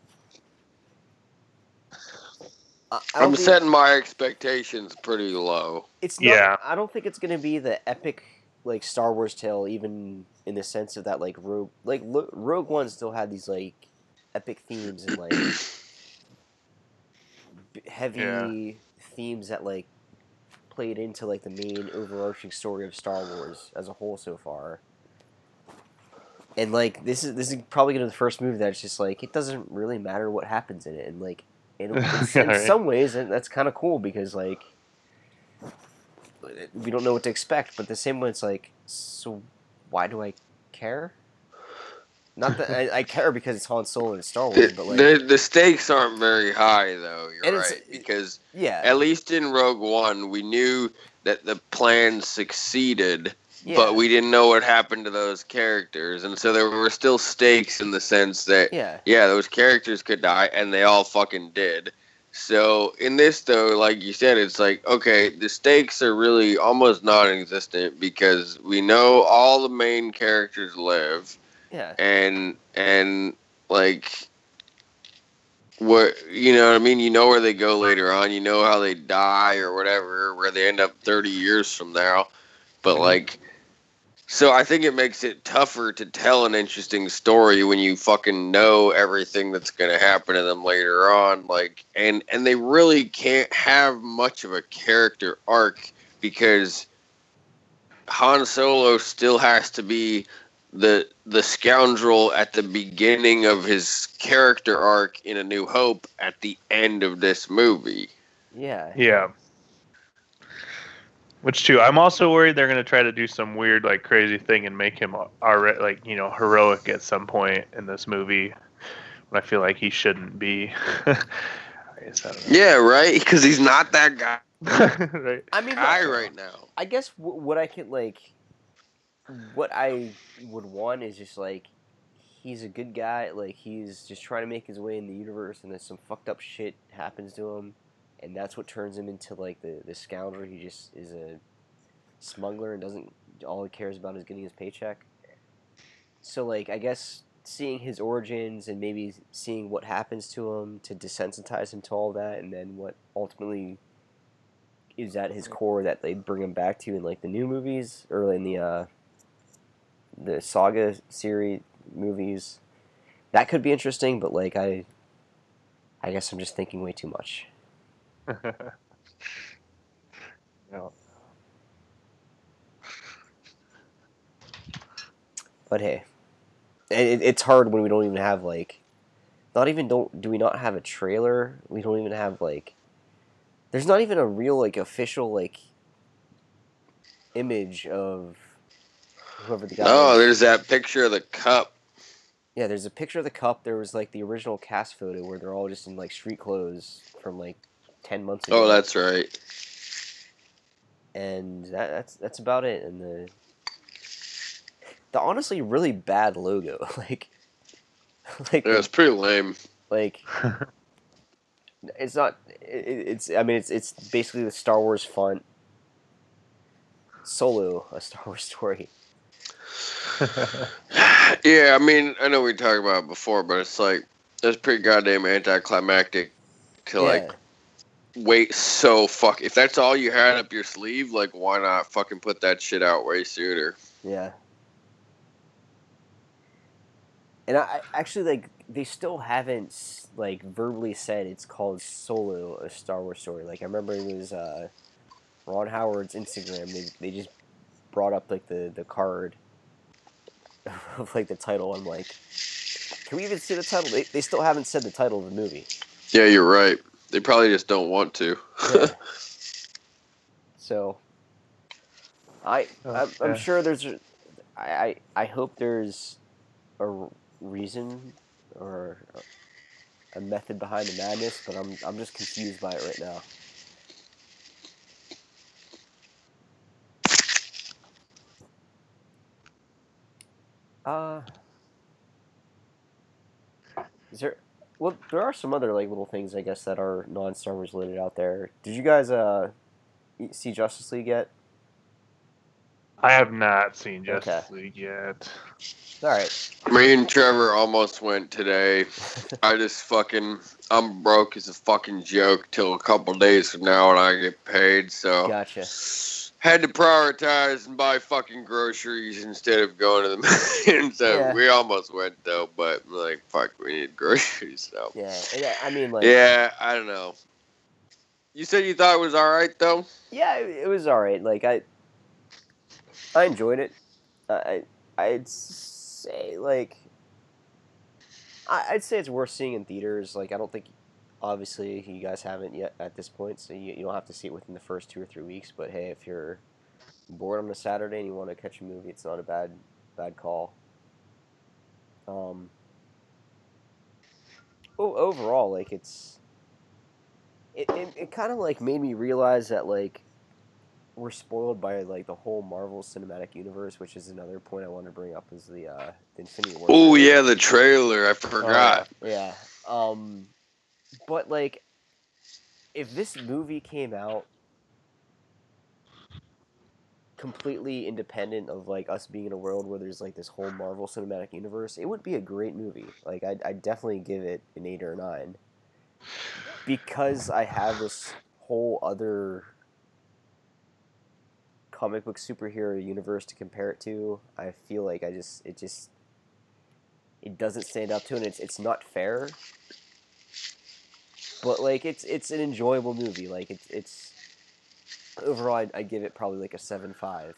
Speaker 2: I, I don't
Speaker 4: I'm
Speaker 2: think-
Speaker 4: setting my expectations pretty low.
Speaker 2: It's not,
Speaker 3: Yeah.
Speaker 2: I don't think it's gonna be the epic like Star Wars tale, even in the sense of that like Rogue like Lo- Rogue One still had these like epic themes and like heavy
Speaker 3: Yeah.
Speaker 2: themes that like played into like the main overarching story of Star Wars as a whole so far. And like this is this is probably gonna be the first movie that's just like it doesn't really matter what happens in it, and like in, in, in
Speaker 3: Right.
Speaker 2: some ways and that's kind of cool because like we don't know what to expect. But the same way, it's like, so why do I care? Not that I, I care because it's Han Solo and Star Wars, but like,
Speaker 4: the, the stakes aren't very high, though. You're right because
Speaker 2: yeah,
Speaker 4: at least in Rogue One, we knew that the plan succeeded,
Speaker 2: yeah,
Speaker 4: but we didn't know what happened to those characters, and so there were still stakes in the sense that
Speaker 2: yeah,
Speaker 4: yeah, those characters could die, and they all fucking did. So in this, though, like you said, it's like okay, the stakes are really almost non-existent because we know all the main characters live,
Speaker 2: yeah,
Speaker 4: and and like what you know what I mean. You know where they go later on. You know how they die or whatever, where they end up thirty years from now. But
Speaker 3: Mhm.
Speaker 4: like, so I think it makes it tougher to tell an interesting story when you fucking know everything that's gonna happen to them later on. Like, and and they really can't have much of a character arc because Han Solo still has to be the the scoundrel at the beginning of his character arc in A New Hope at the end of this movie.
Speaker 2: yeah,
Speaker 3: Yeah. Which too, I'm also worried they're gonna try to do some weird, like, crazy thing and make him already, like, you know, heroic at some point in this movie. When I feel like he shouldn't be. I guess I don't
Speaker 4: Yeah, right. Because he's not that guy,
Speaker 3: right.
Speaker 2: I mean,
Speaker 4: guy
Speaker 2: look,
Speaker 4: right now.
Speaker 2: I guess w- what I could like, what I would want is just like, he's a good guy. Like he's just trying to make his way in the universe, and then some fucked up shit happens to him, and that's what turns him into like the the scoundrel. He just is a smuggler and doesn't. All he cares about is getting his paycheck. So like, I guess seeing his origins and maybe seeing what happens to him to desensitize him to all that, and then what ultimately is at his core that they bring him back to in like the new movies or in the uh the saga series movies that could be interesting but like i i guess i'm just thinking way too much
Speaker 3: No.
Speaker 2: but hey it, it's hard when we don't even have like not even don't do we not have a trailer we don't even have like there's not even a real like official like image of whoever the guy
Speaker 4: Oh,
Speaker 2: is.
Speaker 4: there's that picture of the cup.
Speaker 2: Yeah, there's a picture of the cup. There was like the original cast photo where they're all just in like street clothes from like ten months ago.
Speaker 4: Oh, that's right.
Speaker 2: and that, that's that's about it. And the the honestly really bad logo, like like
Speaker 4: Yeah, it's pretty lame.
Speaker 2: like it's not. It, it's I mean it's it's basically the Star Wars font. Solo, a Star Wars story.
Speaker 4: Yeah, I mean, I know we talked about it before, but it's like it's pretty goddamn anticlimactic to like wait so fuck. If that's all you had up your sleeve, like why not fucking put that shit out way sooner?
Speaker 2: Yeah. And I, actually like they still haven't like verbally said it's called Solo, a Star Wars story. Like I remember it was uh, Ron Howard's Instagram. They they just brought up like the the card of like the title. I'm like, can we even see the title? They they still haven't said the title of the movie.
Speaker 4: Yeah, you're right. They probably just don't want to.
Speaker 2: Yeah. so, I
Speaker 3: Oh,
Speaker 2: I'm, I'm
Speaker 3: yeah.
Speaker 2: sure there's a- I, I I hope there's a reason or a method behind the madness, but I'm I'm just confused by it right now. Uh, is there Well, there are some other like little things I guess that are non Star Wars related out there. Did you guys uh see Justice League yet?
Speaker 3: I have not seen
Speaker 2: Okay.
Speaker 3: Justice League yet.
Speaker 2: All right.
Speaker 4: Me and Trevor almost went today. I just fucking I'm broke as a fucking joke till a couple days from now when I get paid. So
Speaker 2: Gotcha.
Speaker 4: Had to prioritize and buy fucking groceries instead of going to the and so
Speaker 2: Yeah.
Speaker 4: we almost went though. But like fuck, we need groceries. So
Speaker 2: Yeah. uh, I mean, like,
Speaker 4: yeah, I don't know. You said you thought it was all right though.
Speaker 2: yeah, it, it was all right. Like I, I enjoyed it. I, I'd say like, I, I'd say it's worth seeing in theaters. Like I don't think, obviously, you guys haven't yet at this point, so you, you don't have to see it within the first two or three weeks. But hey, if you're bored on a Saturday and you want to catch a movie, it's not a bad bad call. Um. o- Overall, like it's it, it, it kind of like made me realize that like we're spoiled by like the whole Marvel Cinematic Universe, which is another point I want to bring up is the uh, the Infinity War.
Speaker 4: Oh yeah, the trailer. I
Speaker 2: Oh,
Speaker 4: forgot.
Speaker 2: yeah. Um, but like, if this movie came out completely independent of like us being in a world where there's like this whole Marvel Cinematic Universe, it would be a great movie. Like, I'd, I'd definitely give it an eight or a nine because I have this whole other comic book superhero universe to compare it to. I feel like I just it just it doesn't stand up to and it's it's not fair. But like it's it's an enjoyable movie. Like it's it's overall I'd, I'd give it probably like a seven five.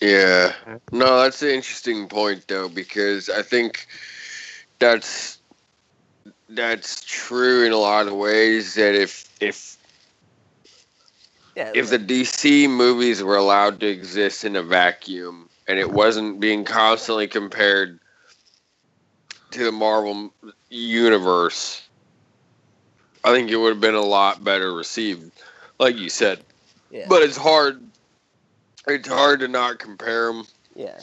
Speaker 4: Yeah. No, that's an interesting point though, because I think that's that's true in a lot of ways. That if if
Speaker 2: Yeah.
Speaker 4: if the DC movies were allowed to exist in a vacuum and it wasn't being constantly compared to the Marvel universe, I think it would have been a lot better received, like you said.
Speaker 2: yeah,
Speaker 4: But it's hard. It's hard to not compare them
Speaker 2: yeah.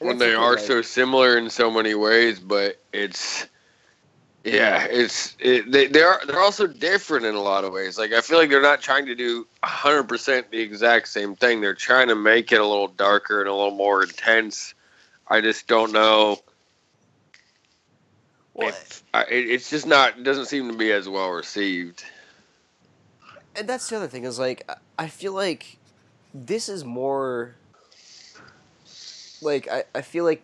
Speaker 4: when they are
Speaker 2: like-
Speaker 4: so similar in so many ways. But it's yeah, it's it, they they're they're also different in a lot of ways. Like I feel like they're not trying to do hundred percent the exact same thing. They're trying to make it a little darker and a little more intense. I just don't know
Speaker 2: Well,
Speaker 4: if I, it's just not. Doesn't seem to be as well received.
Speaker 2: and that's the other thing is like I- I feel like this is more like I, I feel like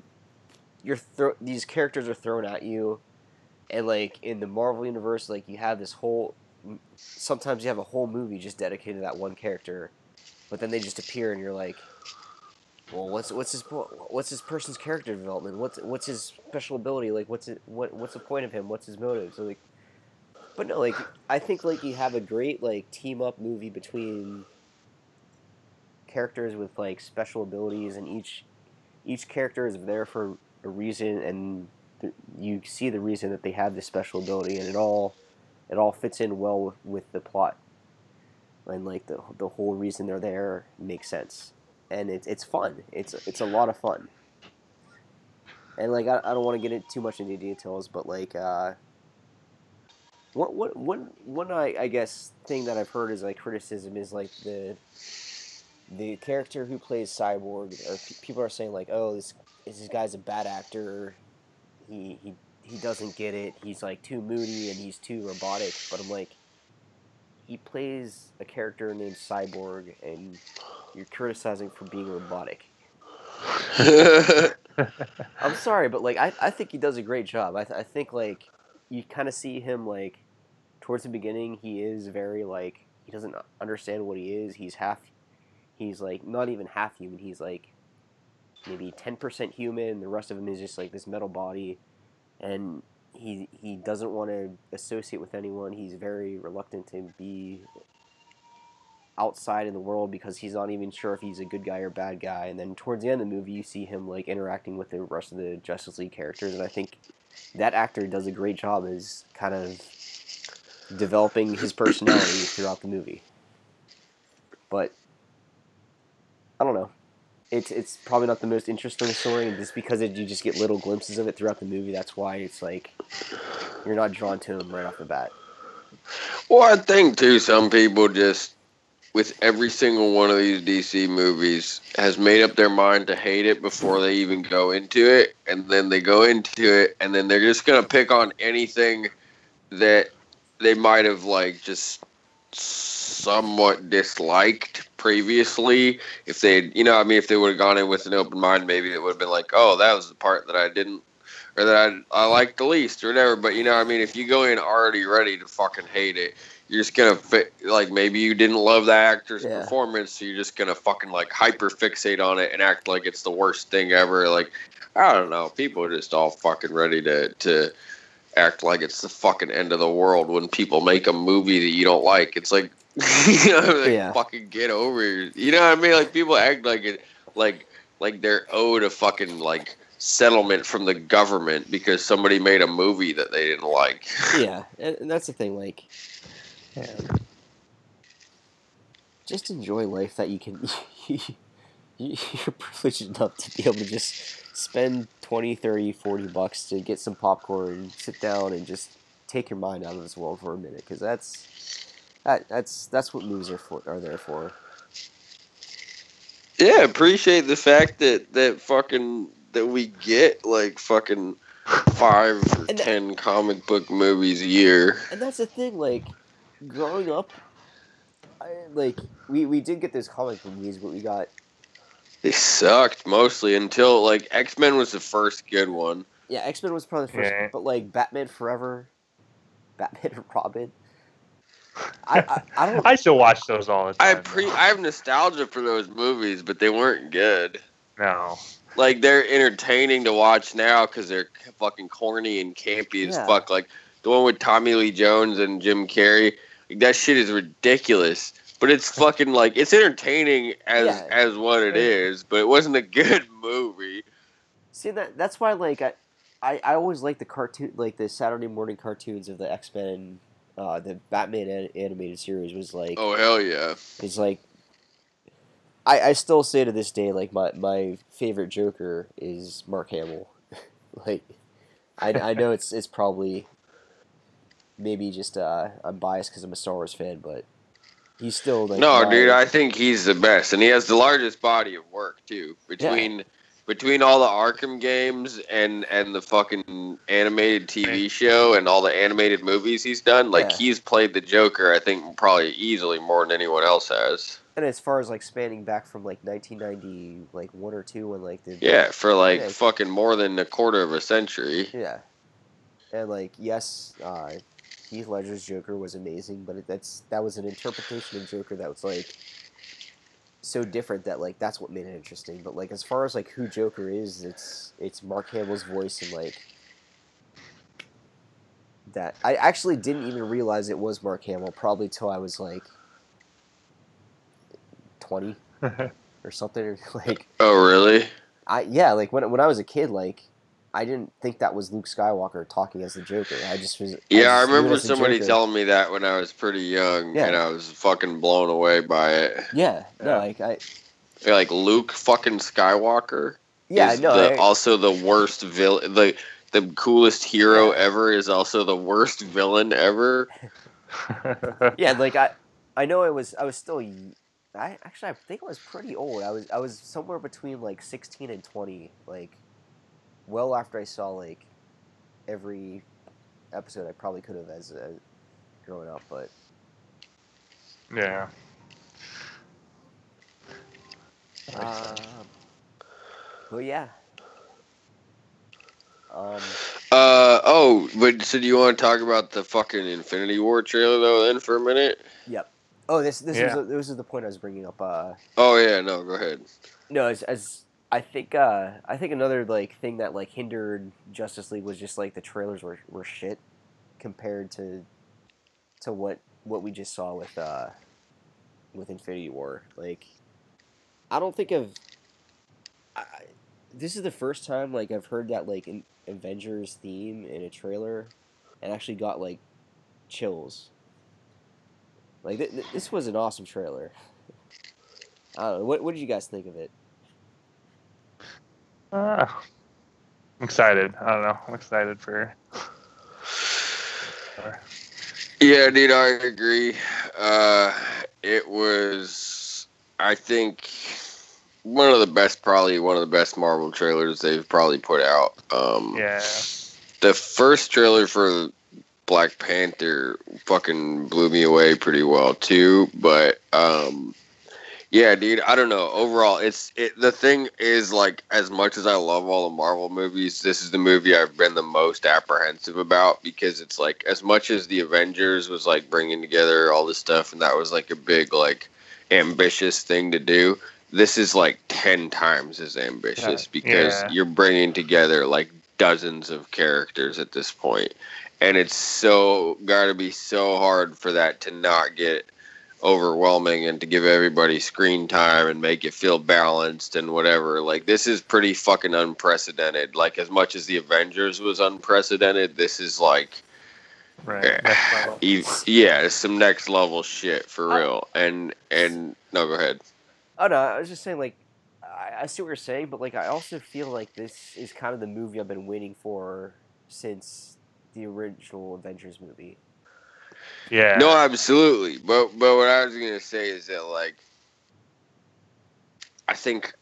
Speaker 2: you're thro- these characters are thrown at you and like in the Marvel universe like you have this whole sometimes you have a whole movie just dedicated to that one character but then they just appear and you're like well what's what's his what's this person's character development? What's what's his special ability? Like what's it what what's the point of him? What's his motive? So like but no, like I think like you have a great like team up movie between characters with like special abilities, and each each character is there for a reason, and th- you see the reason that they have this special ability, and it all it all fits in well with, with the plot, and like the the whole reason they're there makes sense, and it's it's fun. It's it's a lot of fun. And like I, I don't want to get into too much into details, but like uh, what what one one I, I guess thing that I've heard is like criticism is like the the character who plays Cyborg or pe- people are saying like oh this this guy's a bad actor he he he doesn't get it he's like too moody and he's too robotic but I'm like he plays a character named Cyborg and you're criticizing for being robotic I'm sorry, but like I, I think he does a great job. I, th- I think like you kind of see him like towards the beginning. He is very like he doesn't understand what he is. He's half. He's like not even half human. He's like maybe ten percent human. The rest of him is just like this metal body, and he he doesn't want to associate with anyone. He's very reluctant to be outside in the world because he's not even sure if he's a good guy or bad guy. And then towards the end of the movie, you see him like interacting with the rest of the Justice League characters, and I think that actor does a great job as kind of developing his personality throughout the movie. But I don't know. It's it's probably not the most interesting story, just because it, you just get little glimpses of it throughout the movie, that's why it's like you're not drawn to him right off the bat.
Speaker 4: Well, I think too, some people just with every single one of these DC movies has made up their mind to hate it before they even go into it, and then they go into it, and then they're just gonna pick on anything that they might have like just somewhat disliked previously. If they, you know, I mean, if they would have gone in with an open mind, maybe it would have been like, oh, that was the part that I didn't, or that I, I liked the least, or whatever. But you know, I mean, if you go in already ready to fucking hate it, you're just gonna fit, like maybe you didn't love the actor's
Speaker 2: Yeah.
Speaker 4: performance, so you're just gonna fucking like hyper fixate on it and act like it's the worst thing ever. Like, I don't know, people are just all fucking ready to to act like it's the fucking end of the world when people make a movie that you don't like. It's like, you know, like
Speaker 2: Yeah.
Speaker 4: fucking get over it. You know what I mean? Like people act like it, like like they're owed a fucking like settlement from the government because somebody made a movie that they didn't like.
Speaker 2: yeah, and, that's the thing. Like, just enjoy life that you can. you're privileged enough to be able to just spend 20, 30, 40 bucks to get some popcorn, sit down, and just take your mind out of this world for a minute. Because that's that, that's that's what movies are for are there for.
Speaker 4: Yeah, appreciate the fact that that fucking that we get like fucking five or
Speaker 2: that-
Speaker 4: ten comic book movies a year.
Speaker 2: And that's the thing. Like, growing up, I, like we we did get those comic book movies, but we got
Speaker 4: They sucked mostly until like X Men was the first good one.
Speaker 2: yeah X Men was probably the first,
Speaker 3: Yeah.
Speaker 2: but like Batman Forever, Batman and Robin. I I, I don't.
Speaker 3: I still watch those all the time.
Speaker 4: I pre I have nostalgia for those movies, but they weren't good.
Speaker 3: no.
Speaker 4: Like they're entertaining to watch now because they're fucking corny and campy as
Speaker 2: Yeah.
Speaker 4: fuck. Like the one with Tommy Lee Jones and Jim Carrey. Like, that shit is ridiculous. But it's fucking like it's entertaining as
Speaker 2: Yeah.
Speaker 4: as what it is. But it wasn't a good movie.
Speaker 2: See that that's why like I, I, I always like the cartoon like the Saturday morning cartoons of the X Men, uh, the Batman an- animated series was like
Speaker 4: Oh hell yeah!
Speaker 2: it's like. I, I still say to this day like my, my favorite Joker is Mark Hamill, like, I, I know it's it's probably, maybe just uh, I'm biased because I'm a Star Wars fan, but he's still like
Speaker 4: no,
Speaker 2: my-
Speaker 4: dude, I think he's the best, and he has the largest body of work too. Between between all the Arkham games and and the fucking animated TV show and all the animated movies he's done, like
Speaker 2: Yeah.
Speaker 4: he's played the Joker. I think probably easily more than anyone else has.
Speaker 2: and as far as like spanning back from like 1990 like one or two when like the
Speaker 4: Yeah, for like
Speaker 2: Yeah.
Speaker 4: fucking more than a quarter of a century.
Speaker 2: Yeah, and like yes, uh, Heath Ledger's Joker was amazing, but it, that's that was an interpretation of Joker that was like so different that like that's what made it interesting. But like as far as like who Joker is, it's it's Mark Hamill's voice and like that. I actually didn't even realize it was Mark Hamill probably till I was like twenty or something. Or like
Speaker 4: Oh really?
Speaker 2: I yeah, like when when I was a kid, like I didn't think that was Luke Skywalker talking as the Joker. I just was.
Speaker 4: Yeah, I
Speaker 2: just knew
Speaker 4: remember somebody
Speaker 2: Joker.
Speaker 4: telling me that when I was pretty young,
Speaker 2: Yeah.
Speaker 4: and I was fucking blown away by it.
Speaker 2: Yeah, no,
Speaker 3: Yeah.
Speaker 2: like I.
Speaker 4: Like Luke fucking Skywalker.
Speaker 2: Yeah,
Speaker 4: is
Speaker 2: no,
Speaker 4: the,
Speaker 2: I-
Speaker 4: also the worst villain. The the coolest hero
Speaker 2: Yeah.
Speaker 4: ever is also the worst villain ever.
Speaker 2: yeah, like I, I know I was I was still, I actually I think I was pretty old. I was I was somewhere between like sixteen and twenty, like, well after I saw like, every episode I probably could have as a, growing up, but
Speaker 3: yeah.
Speaker 2: um, but yeah. Um,
Speaker 4: Uh oh, but so do you want to talk about the fucking Infinity War trailer though? Then for a minute. Yep.
Speaker 2: Oh, this this
Speaker 3: Yeah.
Speaker 2: was this is the point I was bringing up. Uh,
Speaker 4: Oh yeah, no, go ahead.
Speaker 2: No, as, as I think uh I think another like thing that like hindered Justice League was just like the trailers were, were shit compared to to what what we just saw with uh with Infinity War. Like I don't think of this is the first time like I've heard that like Avengers theme in a trailer and actually got like chills. Like th- th- this was an awesome trailer. I don't know. What what did you guys think of it?
Speaker 3: Uh, I'm excited. I don't know. I'm excited for.
Speaker 4: Yeah, dude, I agree. Uh, it was, I think, one of the best, probably one of the best Marvel trailers they've probably put out. Um,
Speaker 3: Yeah.
Speaker 4: the first trailer for Black Panther fucking blew me away pretty well too. But um, yeah, dude, I don't know. Overall, it's it. The thing is, like, as much as I love all the Marvel movies, this is the movie I've been the most apprehensive about because it's like as much as the Avengers was like bringing together all this stuff, and that was like a big like ambitious thing to do. This is like ten times as ambitious
Speaker 3: Yeah.
Speaker 4: because
Speaker 3: Yeah.
Speaker 4: you're bringing together like dozens of characters at this point and it's so got to be so hard for that to not get overwhelming and to give everybody screen time and make it feel balanced and whatever like this is pretty fucking unprecedented like as much as the avengers was unprecedented this is like
Speaker 3: Right.
Speaker 4: Yeah.
Speaker 3: Next level.
Speaker 4: yeah it's some next level shit for
Speaker 2: I-
Speaker 4: real and and no go ahead
Speaker 2: Oh no, I was just saying like I, I see what you're saying, but like I also feel like this is kind of the movie I've been waiting for since the original Avengers movie.
Speaker 3: Yeah.
Speaker 4: No, absolutely. But but what I was gonna say is that like I think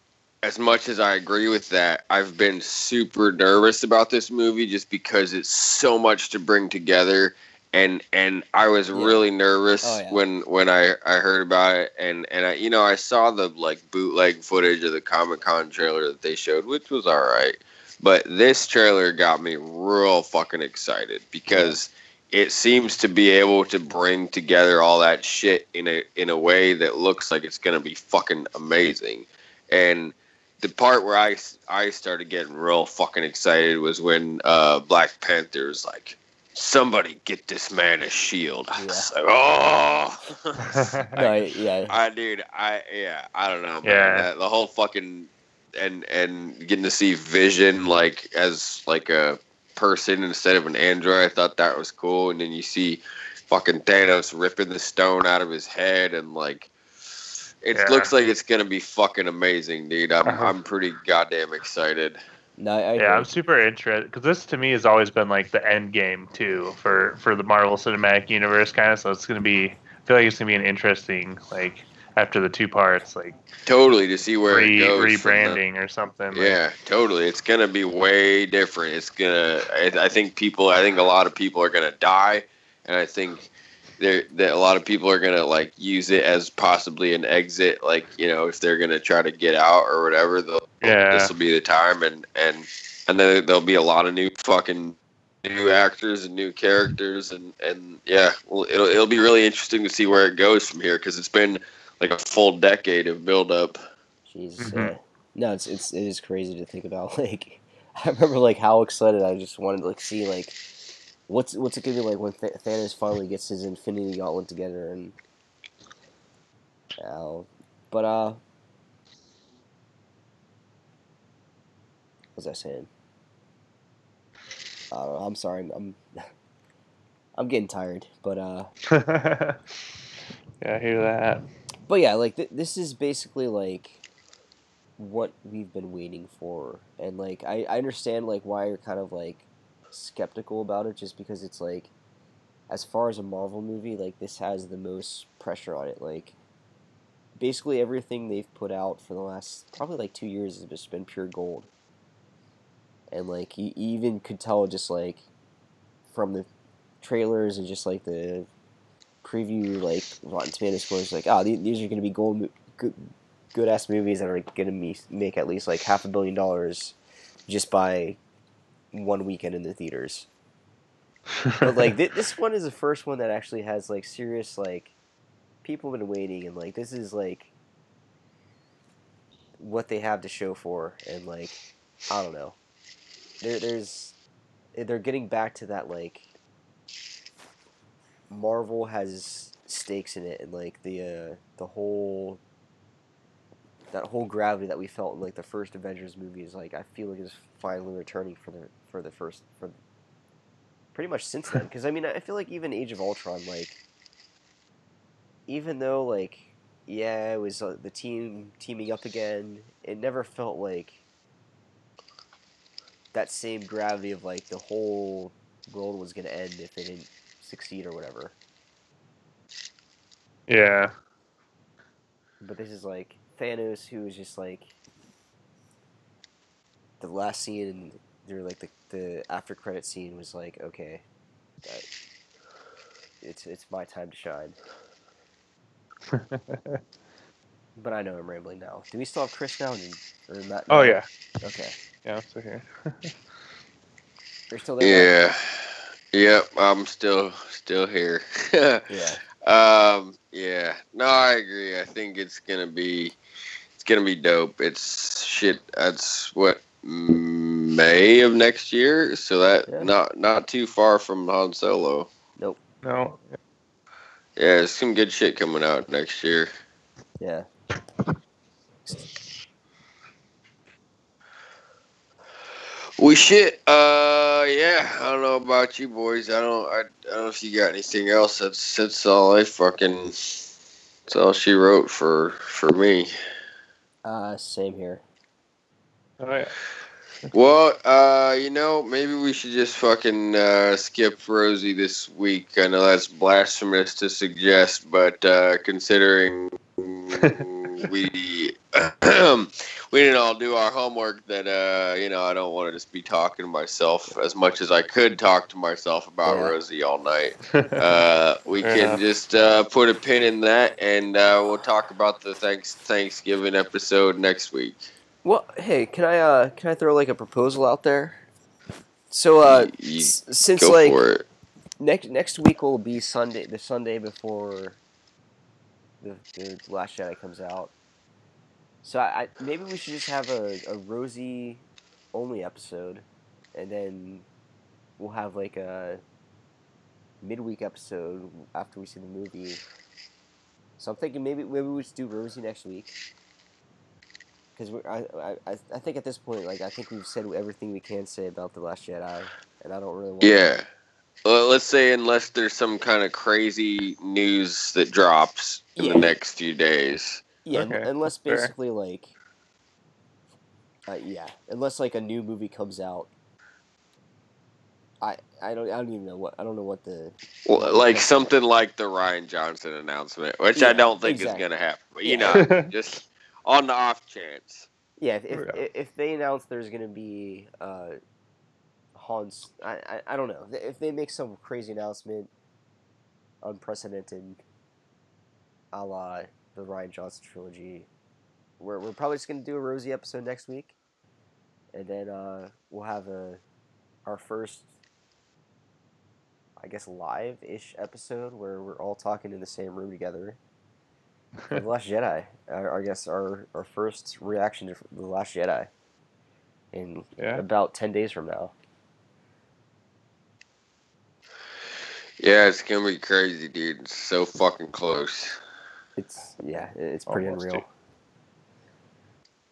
Speaker 4: as much as I agree with that, I've been super nervous about this movie just because it's so much to bring together and and I was
Speaker 2: Yeah.
Speaker 4: really nervous
Speaker 2: Oh, yeah.
Speaker 4: when when I I heard about it and and I you know I saw the like bootleg footage of the Comic Con trailer that they showed, which was all right. But this trailer got me real fucking excited because it seems to be able to bring together all that shit in a in a way that looks like it's gonna be fucking amazing. And the part where I I started getting real fucking excited was when uh, Black Panther was like, "Somebody get this man a shield." I was like, oh.
Speaker 2: No, yeah,
Speaker 4: I dude, I yeah, I don't know, man.
Speaker 3: Yeah.
Speaker 4: That- the whole fucking and and getting to see Vision like as like a person instead of an android, I thought that was cool. And then you see fucking Thanos ripping the stone out of his head, and like it
Speaker 3: Yeah.
Speaker 4: looks like it's gonna be fucking amazing, dude. I'm
Speaker 3: Uh-huh.
Speaker 4: I'm pretty goddamn excited.
Speaker 2: no, I
Speaker 3: yeah, I'm super interested because this to me has always been like the end game too for for the Marvel Cinematic Universe kind of. So it's gonna be, I feel like it's gonna be an interesting like after the two parts like
Speaker 4: Totally to see where
Speaker 3: re,
Speaker 4: it goes. from the-
Speaker 3: rebranding or something. like-
Speaker 4: Yeah, totally. It's gonna be way different. It's gonna. I, I think people. I think a lot of people are gonna die, and I think there that a lot of people are gonna like use it as possibly an exit. Like you know, if they're gonna try to get out or whatever, they'll,
Speaker 3: Yeah.
Speaker 4: this will be the time. And and and then there'll be a lot of new fucking new actors and new characters and and yeah, well, it'll it'll be really interesting to see where it goes from here because it's been like a full decade of build up.
Speaker 2: Jesus,
Speaker 3: Mhm.
Speaker 2: yeah. No, it's it's it is crazy to think about. Like, I remember like how excited I just wanted to like see like what's what's it gonna be like when Th- Thanos finally gets his Infinity Gauntlet together and. Uh, but uh, what was I saying? I don't know. I'm sorry. I'm I'm getting tired, but uh.
Speaker 3: yeah, I hear that.
Speaker 2: But yeah, like th- this is basically like what we've been waiting for, and like I, I understand like why you're kind of like skeptical about it, just because it's like, as far as a Marvel movie, like this has the most pressure on it. Like, basically everything they've put out for the last probably like two years has just been pure gold, and like you even could tell just like from the trailers and just like the preview like Rotten Tomato scores like oh these, are going to be gold good good ass movies that are going to make at least like half a billion dollars just by one weekend in the theaters. But like thi- this one is the first one that actually has like serious like people have been waiting and like this is like what they have to show for and like I don't know. There there's they're getting back to that like Marvel has stakes in it, and like the uh, the whole that whole gravity that we felt in like the first Avengers movie is like I feel like is finally returning for the for the first for pretty much since then. Because I mean I feel like even Age of Ultron, like even though like yeah it was uh, the team teaming up again, it never felt like that same gravity of like the whole world was gonna end if they didn't succeed or whatever.
Speaker 3: Yeah.
Speaker 2: But this is like Thanos, who is just like the last scene, and they're like the the after credit scene was like, okay, that, it's it's my time to shine. But I know I'm rambling now. Do we still have Chris now? Or not?
Speaker 3: oh yeah.
Speaker 2: Okay.
Speaker 3: Yeah, I'm still here.
Speaker 2: You're still there?
Speaker 4: Yeah. Yep, I'm still still here.
Speaker 2: Yeah.
Speaker 4: um, yeah. No, I agree. I think it's gonna be it's gonna be dope. It's shit. That's what May of next year. So that
Speaker 2: Yeah.
Speaker 4: not not too far from Han Solo. Nope.
Speaker 3: No.
Speaker 4: Yeah, there's some good shit coming out next year.
Speaker 2: Yeah.
Speaker 4: We shit. Uh, yeah. I don't know about you boys. I don't. I, I don't know if you got anything else. That's that's all I fucking. That's all she wrote for for me.
Speaker 2: Uh, same here.
Speaker 3: All right.
Speaker 4: Well, uh, you know, maybe we should just fucking uh, skip Rosie this week. I know that's blasphemous to suggest, but uh, considering we we didn't all do our homework, that uh, you know, I don't want to just be talking to myself as much as I could talk to myself about
Speaker 2: Yeah.
Speaker 4: Rosie all night. Uh, we
Speaker 3: Fair
Speaker 4: can
Speaker 3: enough.
Speaker 4: just uh, put a pin in that, and uh, we'll talk about the thanks Thanksgiving episode next week.
Speaker 2: Well, hey, can I uh can I throw like a proposal out there? So uh,
Speaker 4: You-
Speaker 2: since like next next week will be Sunday, the Sunday before the, the Last Jedi comes out. So I, I maybe we should just have a, a Rosie only episode, and then we'll have like a midweek episode after we see the movie. So I'm thinking maybe maybe we just do Rosie next week. Because I, I I think at this point like I think we've said everything we can say about the Last Jedi, and I don't really want.
Speaker 4: Yeah. Well, let's say unless there's some kind of crazy news that drops in
Speaker 2: Yeah.
Speaker 4: the next few days.
Speaker 2: Yeah,
Speaker 3: Okay,
Speaker 2: unless
Speaker 3: fair.
Speaker 2: basically like, uh, yeah, unless like a new movie comes out. I I don't I don't even know what I don't know what the
Speaker 4: Well, like something like the Rian Johnson announcement, which
Speaker 2: Yeah,
Speaker 4: I don't think
Speaker 2: exactly.
Speaker 4: is going to happen. But, you
Speaker 2: Yeah.
Speaker 4: know, just on the off chance.
Speaker 2: yeah if if, if they announce there's gonna be uh, Hans I, I I don't know if they make some crazy announcement, unprecedented, a la the Rian Johnson trilogy, we're we're probably just gonna do a Rosie episode next week, and then uh, we'll have a our first I guess live ish episode where we're all talking in the same room together. The Last Jedi. Our, I guess our, our first reaction to the Last Jedi. In
Speaker 3: Yeah.
Speaker 2: about ten days from now.
Speaker 4: Yeah, it's going to be crazy, dude. It's so fucking close.
Speaker 2: It's yeah, it's pretty
Speaker 3: Almost
Speaker 2: unreal.
Speaker 3: two.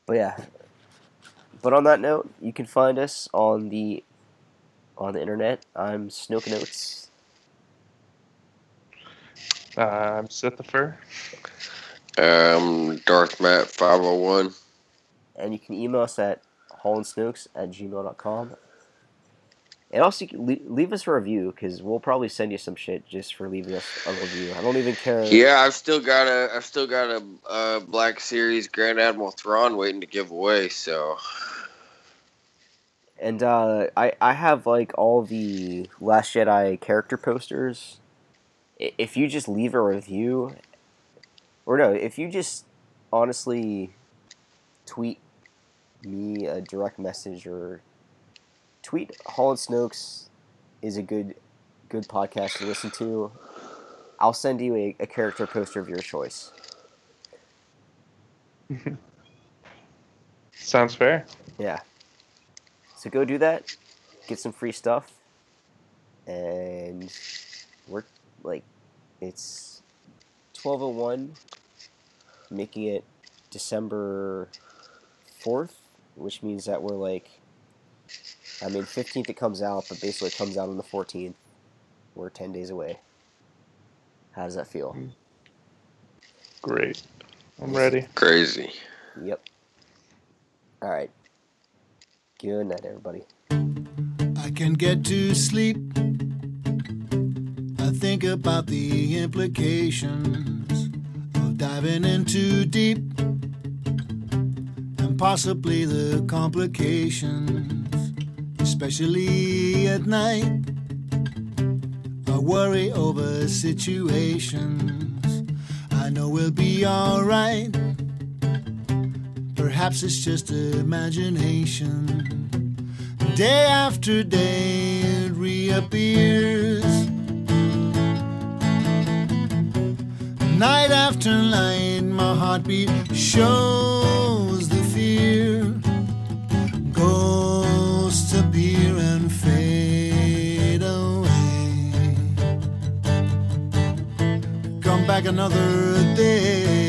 Speaker 2: But yeah. But on that note, you can find us on the on the internet. I'm Snoke Notes.
Speaker 3: Uh, I'm Sithifer.
Speaker 4: Um, Darth Matt 501.
Speaker 2: and you can email us at hollandsnokes at gmail.com. And also, you can le- leave us a review because we'll probably send you some shit just for leaving us a review. I don't even care.
Speaker 4: Yeah, I've still got a, I've still got a, uh Black Series Grand Admiral Thrawn waiting to give away. So
Speaker 2: And uh, I I have like all the Last Jedi character posters. If you just leave a review, or no, if you just honestly tweet me a direct message or tweet Hall and Snokes is a good good podcast to listen to. I'll send you a, a character poster of your choice.
Speaker 3: Sounds fair.
Speaker 2: Yeah. So go do that. Get some free stuff. And we're like it's 1201 making it December 4th, which means that we're like I mean, 15th it comes out, but basically it comes out on the 14th. We're 10 days away. How does that feel? Hmm.
Speaker 3: Great. I'm ready.
Speaker 4: Crazy.
Speaker 2: Yep. All right. Good night, everybody.
Speaker 5: I can get to sleep. I think about the implications of diving in too deep and possibly the complications especially at night. I worry over situations I know we'll be alright. Perhaps it's just imagination. Day after day it reappears. Night after night, my heartbeat shows. like another day.